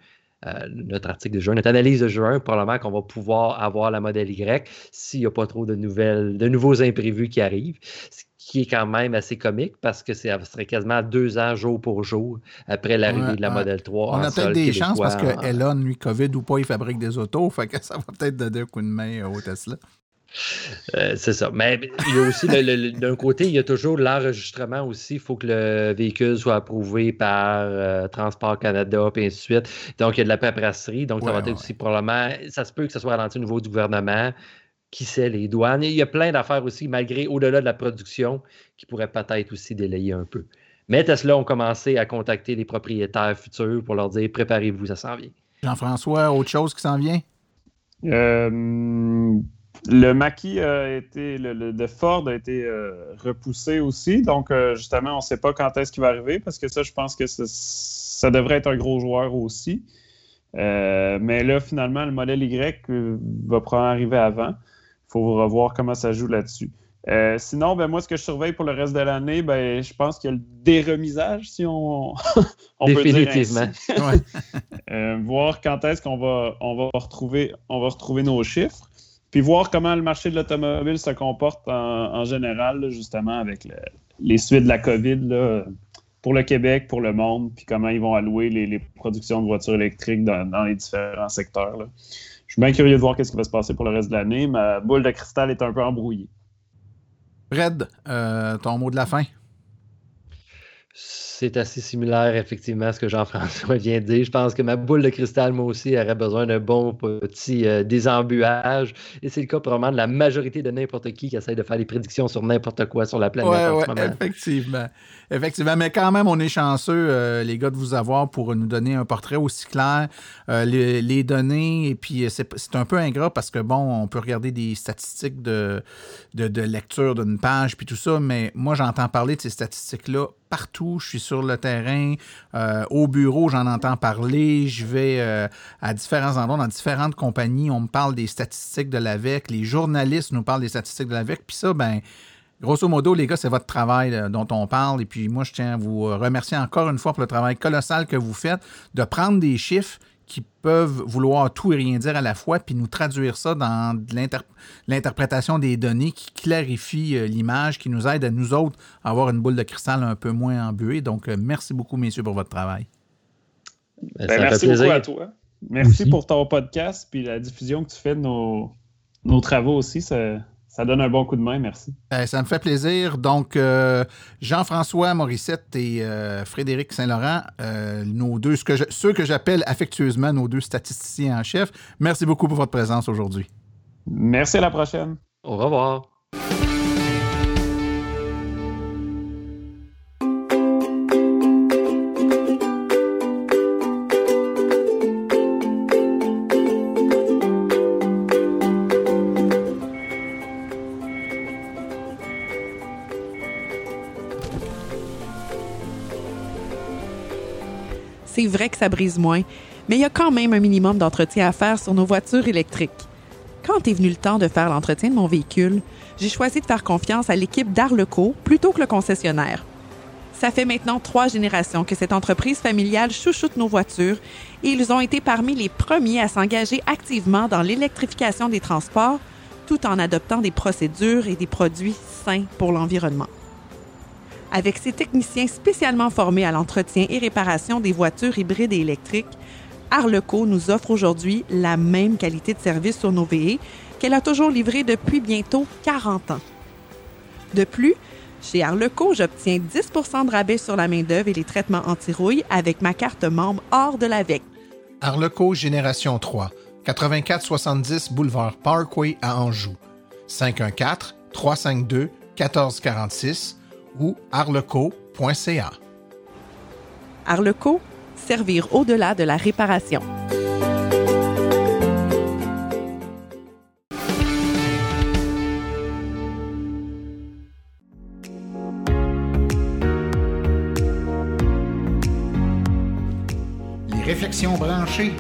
notre article de juin, notre analyse de juin, probablement qu'on va pouvoir avoir la modèle Y s'il n'y a pas trop de nouvelles, de nouveaux imprévus qui arrivent. Ce qui est quand même assez comique parce que ça serait quasiment deux ans jour pour jour après l'arrivée de la modèle 3. On a peut-être des chances parce que Elon, lui, COVID ou pas, il fabrique des autos. Fait que ça va peut-être donner un coup de main au Tesla. Euh, c'est ça. Mais il y a aussi, d'un côté, il y a toujours l'enregistrement aussi. Il faut que le véhicule soit approuvé par euh, Transport Canada, et ainsi de suite. Donc, il y a de la paperasserie. Donc, ça va être aussi probablement. Ça se peut que ce soit ralenti au niveau du gouvernement. Qui sait, les douanes. il y a plein d'affaires aussi, malgré au-delà de la production, qui pourraient peut-être aussi délayer un peu. Mais Tesla ont commencé à contacter les propriétaires futurs pour leur dire préparez-vous, ça s'en vient. Jean-François, autre chose qui s'en vient? Euh, le maquis a été, le, de Ford a été euh, repoussé aussi. Donc, euh, justement, on ne sait pas quand est-ce qu'il va arriver parce que ça, je pense que ça, devrait être un gros joueur aussi. mais là, finalement, le modèle Y va probablement arriver avant. Il faut revoir comment ça joue là-dessus. Euh, sinon, ben, moi, ce que je surveille pour le reste de l'année, ben, je pense qu'il y a le déremisage, si on, peut dire euh, voir quand est-ce qu'on va, on va, retrouver, on va retrouver nos chiffres, puis voir comment le marché de l'automobile se comporte en, général, justement, avec les suites de la COVID pour le Québec, pour le monde, puis comment ils vont allouer les, productions de voitures électriques dans, les différents secteurs. Je suis bien curieux de voir ce qui va se passer pour le reste de l'année. Ma boule de cristal est un peu embrouillée. Red, euh, ton mot de la fin? C'est assez similaire, effectivement, à ce que Jean-François vient de dire. Je pense que ma boule de cristal, moi aussi, aurait besoin d'un bon petit euh, désembuage. Et c'est le cas probablement de la majorité de n'importe qui qui essaie de faire des prédictions sur n'importe quoi sur la planète en ce moment. Effectivement. Effectivement. Mais quand même, on est chanceux, euh, les gars, de vous avoir pour nous donner un portrait aussi clair. Euh, les, données, et puis c'est un peu ingrat parce que, bon, on peut regarder des statistiques de, de, de lecture d'une page, puis tout ça, mais moi, j'entends parler de ces statistiques-là partout. Je suis sur le terrain. Euh, au bureau, j'en entends parler. Je vais euh, à différents endroits, dans différentes compagnies. On me parle des statistiques de l'AVEC. Les journalistes nous parlent des statistiques de l'AVEC. Puis ça, ben, grosso modo, les gars, c'est votre travail euh, dont on parle. Et puis moi, je tiens à vous remercier encore une fois pour le travail colossal que vous faites de prendre des chiffres qui peuvent vouloir tout et rien dire à la fois, puis nous traduire ça dans l'interprétation des données qui clarifie euh, l'image, qui nous aide à nous autres à avoir une boule de cristal un peu moins embuée. Donc, euh, merci beaucoup, messieurs, pour votre travail. Ben, ben, merci beaucoup à toi. Merci pour ton podcast, puis la diffusion que tu fais de nos, nos travaux aussi. Ça, ça donne un bon coup de main, merci. Ben, ça me fait plaisir. Donc, euh, Jean-François Morissette et euh, Frédéric Saint-Laurent, euh, nos deux, ce que ceux que j'appelle affectueusement nos deux statisticiens en chef, merci beaucoup pour votre présence aujourd'hui. Merci à la prochaine. Au revoir. Que ça brise moins, mais il y a quand même un minimum d'entretien à faire sur nos voitures électriques. Quand est venu le temps de faire l'entretien de mon véhicule, j'ai choisi de faire confiance à l'équipe d'Arleco plutôt que le concessionnaire. Ça fait maintenant trois générations que cette entreprise familiale chouchoute nos voitures et ils ont été parmi les premiers à s'engager activement dans l'électrification des transports tout en adoptant des procédures et des produits sains pour l'environnement. Avec ses techniciens spécialement formés à l'entretien et réparation des voitures hybrides et électriques, Arleco nous offre aujourd'hui la même qualité de service sur nos VE qu'elle a toujours livré depuis bientôt 40 ans. De plus, chez Arleco, j'obtiens 10% de rabais sur la main-d'œuvre et les traitements anti-rouille avec ma carte membre hors de la VEC. Arleco Génération 3, 8470 Boulevard Parkway à Anjou. 514 352 1446 ou arleco.ca. Arleco, servir au-delà de la réparation. Les réflexions branchées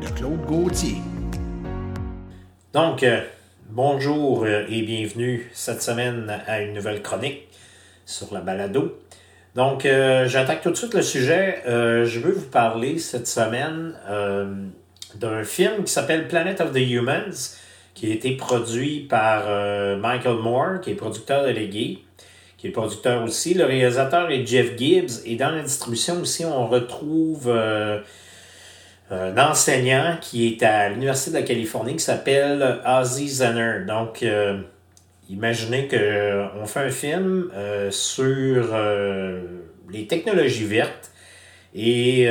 de Claude Gauthier. Donc, euh, bonjour euh, et bienvenue cette semaine à une nouvelle chronique sur la balado. Donc, euh, j'attaque tout de suite le sujet. Euh, je veux vous parler cette semaine euh, d'un film qui s'appelle Planet of the Humans, qui a été produit par Michael Moore, qui est producteur délégué, qui est producteur aussi. Le réalisateur est Jeff Gibbs. Et dans la distribution aussi, on retrouve un enseignant qui est à l'Université de la Californie qui s'appelle Ozzy Zenner. Donc, imaginez qu'on fait un film euh, sur euh, les technologies vertes et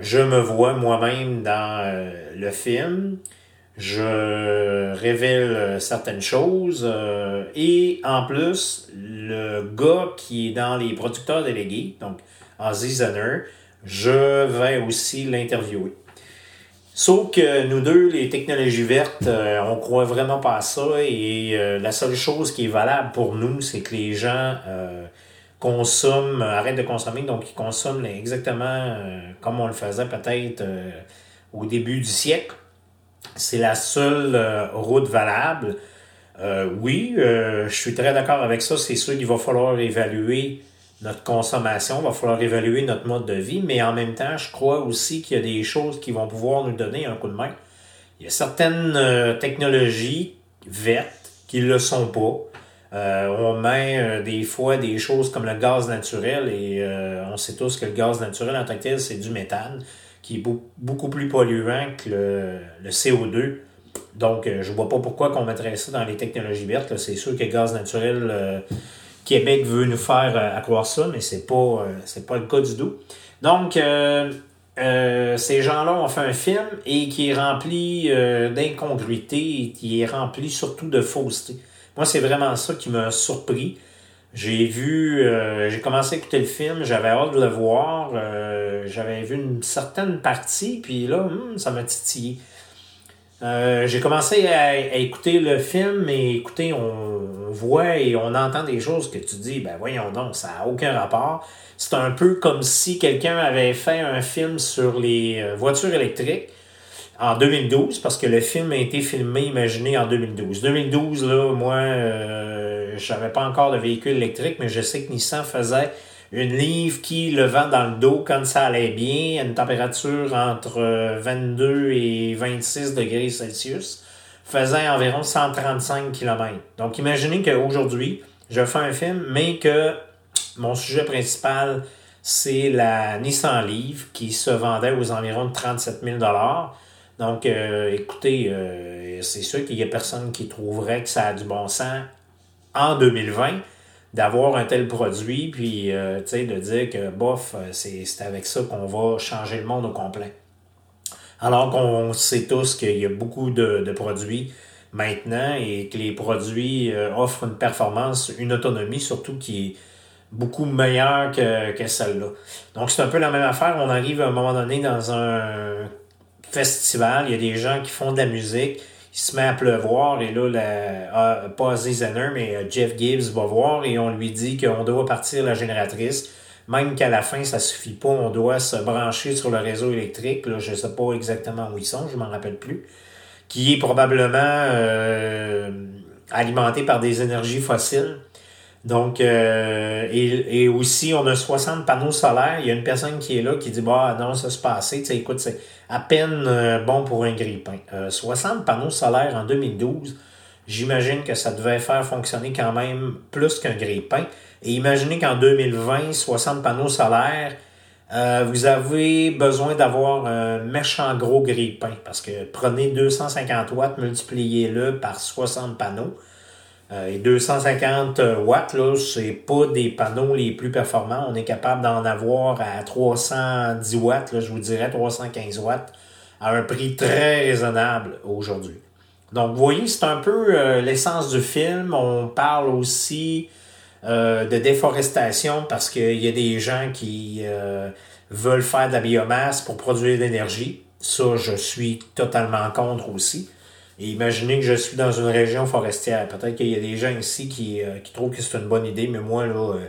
je me vois moi-même dans le film. Je révèle certaines choses et en plus, le gars qui est dans les producteurs délégués, donc Ozzy Zenner, je vais aussi l'interviewer. Sauf que nous deux, les technologies vertes, euh, on croit vraiment pas à ça et euh, la seule chose qui est valable pour nous, c'est que les gens euh, consomment, arrêtent de consommer, donc ils consomment exactement comme on le faisait peut-être au début du siècle. C'est la seule route valable. oui, je suis très d'accord avec ça. C'est sûr qu'il va falloir évaluer notre consommation, il va falloir évaluer notre mode de vie, mais en même temps, je crois aussi qu'il y a des choses qui vont pouvoir nous donner un coup de main. Il y a certaines euh, technologies vertes qui ne le sont pas. Euh, on met euh, des fois des choses comme le gaz naturel et on sait tous que le gaz naturel en tant que tel, c'est du méthane qui est beaucoup plus polluant que le, le CO2. Donc, je vois pas pourquoi qu'on mettrait ça dans les technologies vertes. C'est sûr que le gaz naturel Québec veut nous faire euh, accroire ça, mais c'est pas, euh, c'est pas le cas du tout. Donc, euh, ces gens-là ont fait un film et qui est rempli d'incongruité qui est rempli surtout de fausseté. Moi, c'est vraiment ça qui m'a surpris. J'ai vu, j'ai commencé à écouter le film, j'avais hâte de le voir, j'avais vu une certaine partie, puis là, hmm, ça m'a titillé. Euh, j'ai commencé à, écouter le film, mais écoutez, on, voit et on entend des choses que tu dis, ben voyons donc, ça n'a aucun rapport. C'est un peu comme si quelqu'un avait fait un film sur les euh, voitures électriques en 2012, parce que le film a été filmé, imaginé en 2012. 2012, là, moi, euh, je n'avais pas encore de véhicule électrique, mais je sais que Nissan faisait une livre qui, le vent dans le dos, quand ça allait bien, à une température entre 22 euh, et 26 degrés Celsius, faisait environ 135 km. Donc imaginez qu'aujourd'hui, je fais un film, mais que mon sujet principal, c'est la Nissan Leaf qui se vendait aux environs de 37 000 Donc, euh, écoutez, euh, c'est sûr qu'il n'y a personne qui trouverait que ça a du bon sens en 2020 d'avoir un tel produit, puis euh, de dire que, bof, euh, c'est avec ça qu'on va changer le monde au complet. Alors qu'on sait tous qu'il y a beaucoup de, produits maintenant et que les produits euh, offrent une performance, une autonomie surtout qui est beaucoup meilleure que, que celle-là. Donc c'est un peu la même affaire. On arrive à un moment donné dans un festival, il y a des gens qui font de la musique, il se met à pleuvoir et là, la, pas Zenner, mais euh, Jeff Gibbs va voir et on lui dit qu'on doit partir la génératrice. Même qu'à la fin, ça suffit pas, on doit se brancher sur le réseau électrique. Là, je sais pas exactement où ils sont, je m'en rappelle plus. Qui est probablement euh, alimenté par des énergies fossiles. Donc, euh, et, aussi, on a 60 panneaux solaires. Il y a une personne qui est là qui dit Bah non, ça se passé. Tu sais, écoute, c'est à peine euh, bon pour un grille-pain. 60 panneaux solaires en 2012, j'imagine que ça devait faire fonctionner quand même plus qu'un grille-pain. Et imaginez qu'en 2020, 60 panneaux solaires, euh, vous avez besoin d'avoir un méchant gros grille-pain. Parce que prenez 250 watts, multipliez-le par 60 panneaux. Euh, et 250 watts, là, c'est pas des panneaux les plus performants. On est capable d'en avoir à 310 watts, là, je vous dirais 315 watts, à un prix très raisonnable aujourd'hui. Donc, vous voyez, c'est un peu euh, l'essence du film. On parle aussi euh, de déforestation parce qu'il y a des gens qui veulent faire de la biomasse pour produire de l'énergie. Ça, je suis totalement contre aussi. Et imaginez que je suis dans une région forestière. Peut-être qu'il y a des gens ici qui, euh, qui trouvent que c'est une bonne idée, mais moi, là, euh,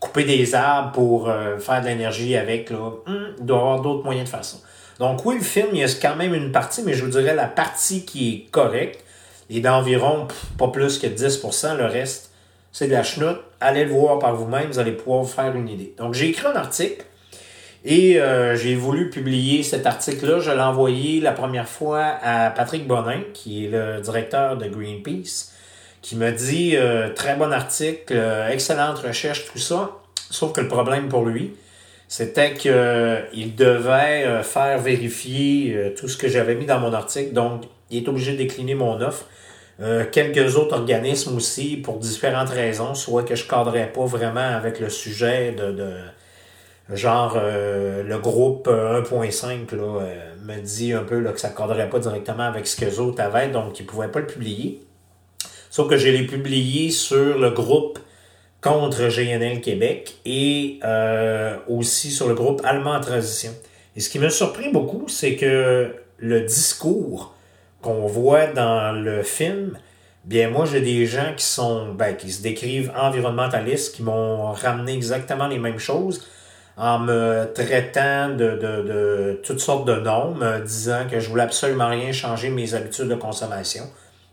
couper des arbres pour euh, faire de l'énergie avec, là, hmm, il doit y avoir d'autres moyens de faire ça. Donc oui, le film, il y a quand même une partie, mais je vous dirais la partie qui est correcte est d'environ pas plus que 10%. Le reste, c'est de la chenoute. Allez le voir par vous-même, vous allez pouvoir vous faire une idée. Donc j'ai écrit un article et euh, j'ai voulu publier cet article-là. Je l'ai envoyé la première fois à Patrick Bonin, qui est le directeur de Greenpeace, qui me dit euh, très bon article, euh, excellente recherche, tout ça. Sauf que le problème pour lui, c'était qu'il devait faire vérifier tout ce que j'avais mis dans mon article. Donc, il est obligé de décliner mon offre. quelques autres organismes aussi, pour différentes raisons, soit que je cadrais pas vraiment avec le sujet de genre le groupe 1.5 là, me dit un peu là, que ça ne cadrait pas directement avec ce que autres avaient, donc ils ne pouvaient pas le publier. Sauf que je l'ai publié sur le groupe contre GNL Québec et euh, aussi sur le groupe Allemand transition. Et ce qui m'a surpris beaucoup, c'est que le discours qu'on voit dans le film, bien moi j'ai des gens qui sont ben, qui se décrivent environnementalistes, qui m'ont ramené exactement les mêmes choses en me traitant de, de, de toutes sortes de noms, me disant que je voulais absolument rien changer mes habitudes de consommation.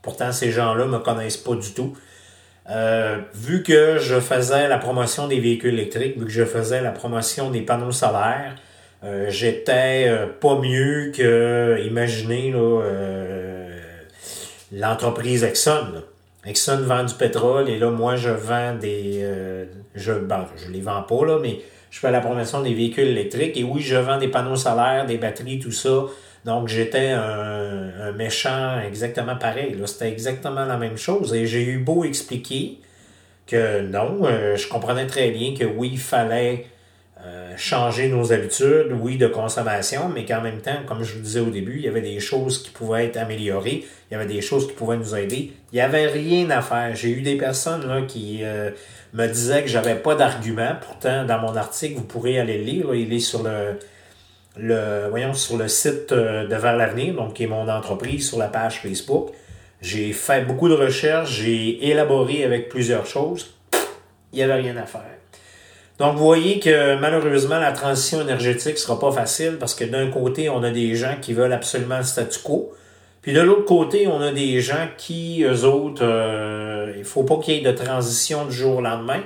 Pourtant, ces gens-là me connaissent pas du tout. Euh, vu que je faisais la promotion des véhicules électriques, vu que je faisais la promotion des panneaux solaires, euh, j'étais euh, pas mieux que, imaginez, l'entreprise Exxon. Exxon vend du pétrole et là, moi, je vends des... je, ben, je les vends pas, là, mais je fais la promotion des véhicules électriques. Et oui, je vends des panneaux solaires, des batteries, tout ça. Donc, j'étais un, méchant exactement pareil. C'était exactement la même chose. Et j'ai eu beau expliquer que non, euh, je comprenais très bien que oui, il fallait euh, changer nos habitudes, oui, de consommation, mais qu'en même temps, comme je vous disais au début, il y avait des choses qui pouvaient être améliorées, il y avait des choses qui pouvaient nous aider. Il n'y avait rien à faire. J'ai eu des personnes qui euh, me disait que j'avais pas d'argument. Pourtant, dans mon article, vous pourrez aller le lire. Il est sur le, le, voyons, sur le site euh, de Vers l'avenir, donc qui est mon entreprise, sur la page Facebook. J'ai fait beaucoup de recherches, j'ai élaboré avec plusieurs choses. Il n'y avait rien à faire. Donc, vous voyez que malheureusement, la transition énergétique ne sera pas facile parce que d'un côté, on a des gens qui veulent absolument le statu quo. Puis de l'autre côté, on a des gens qui, eux autres, euh, il faut pas qu'il y ait de transition du jour au lendemain.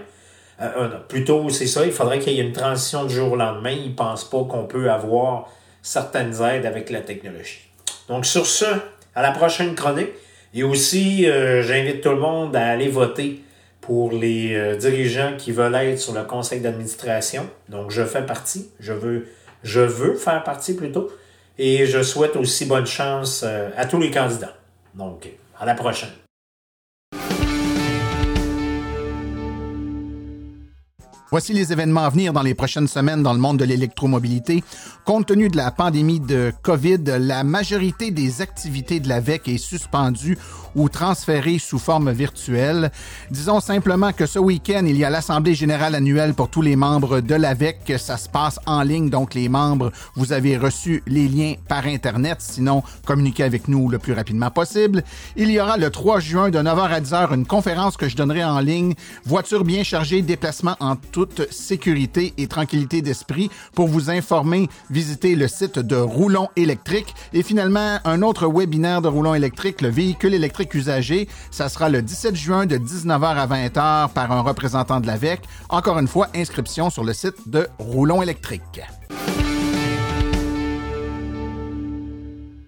Euh, euh, plutôt, c'est ça, il faudrait qu'il y ait une transition du jour au lendemain. Ils pensent pas qu'on peut avoir certaines aides avec la technologie. Donc sur ce, à la prochaine chronique. Et aussi, j'invite tout le monde à aller voter pour les dirigeants qui veulent être sur le conseil d'administration. Donc je fais partie, je veux, je veux faire partie plutôt. Et je souhaite aussi bonne chance euh, à tous les candidats. Donc, à la prochaine. Voici les événements à venir dans les prochaines semaines dans le monde de l'électromobilité. Compte tenu de la pandémie de COVID, la majorité des activités de l'AVEC est suspendue ou transférée sous forme virtuelle. Disons simplement que ce week-end, il y a l'Assemblée générale annuelle pour tous les membres de l'AVEC. Ça se passe en ligne, donc les membres, vous avez reçu les liens par Internet. Sinon, communiquez avec nous le plus rapidement possible. Il y aura le 3 juin de 9h à 10h une conférence que je donnerai en ligne. Voiture bien chargée, déplacement en toute sécurité et tranquillité d'esprit. Pour vous informer, visitez le site de Roulon électrique. Et finalement, un autre webinaire de Roulon électrique, le véhicule électrique usagé. Ça sera le 17 juin de 19h à 20h par un représentant de l'AVEC. Encore une fois, inscription sur le site de Roulon électrique.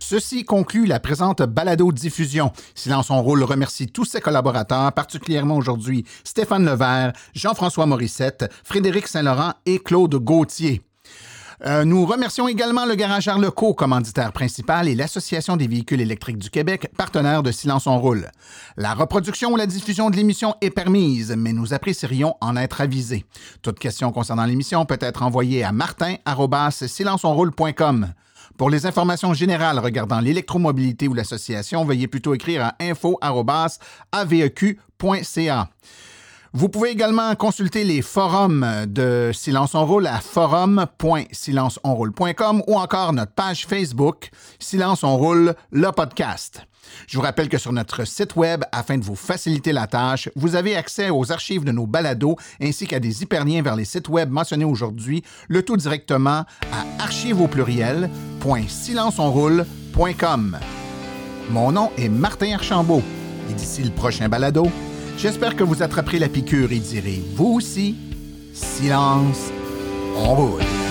Ceci conclut la présente balado-diffusion. Silence son rôle remercie tous ses collaborateurs, particulièrement aujourd'hui Stéphane Levert, Jean-François Morissette, Frédéric Saint-Laurent et Claude Gauthier. Euh, nous remercions également le Garage Arleco, commanditaire principal, et l'Association des véhicules électriques du Québec, partenaire de Silence on Roule. La reproduction ou la diffusion de l'émission est permise, mais nous apprécierions en être avisés. Toute question concernant l'émission peut être envoyée à martin.silenceonroule.com. Pour les informations générales regardant l'électromobilité ou l'association, veuillez plutôt écrire à info.aveq.ca. Vous pouvez également consulter les forums de Silence on Roule à forum.silenceonroule.com ou encore notre page Facebook Silence on Roule, le podcast. Je vous rappelle que sur notre site web, afin de vous faciliter la tâche, vous avez accès aux archives de nos balados ainsi qu'à des hyperliens vers les sites web mentionnés aujourd'hui, le tout directement à archives Mon nom est Martin Archambault et d'ici le prochain balado, J'espère que vous attraperez la piqûre et direz, vous aussi, silence, on roule.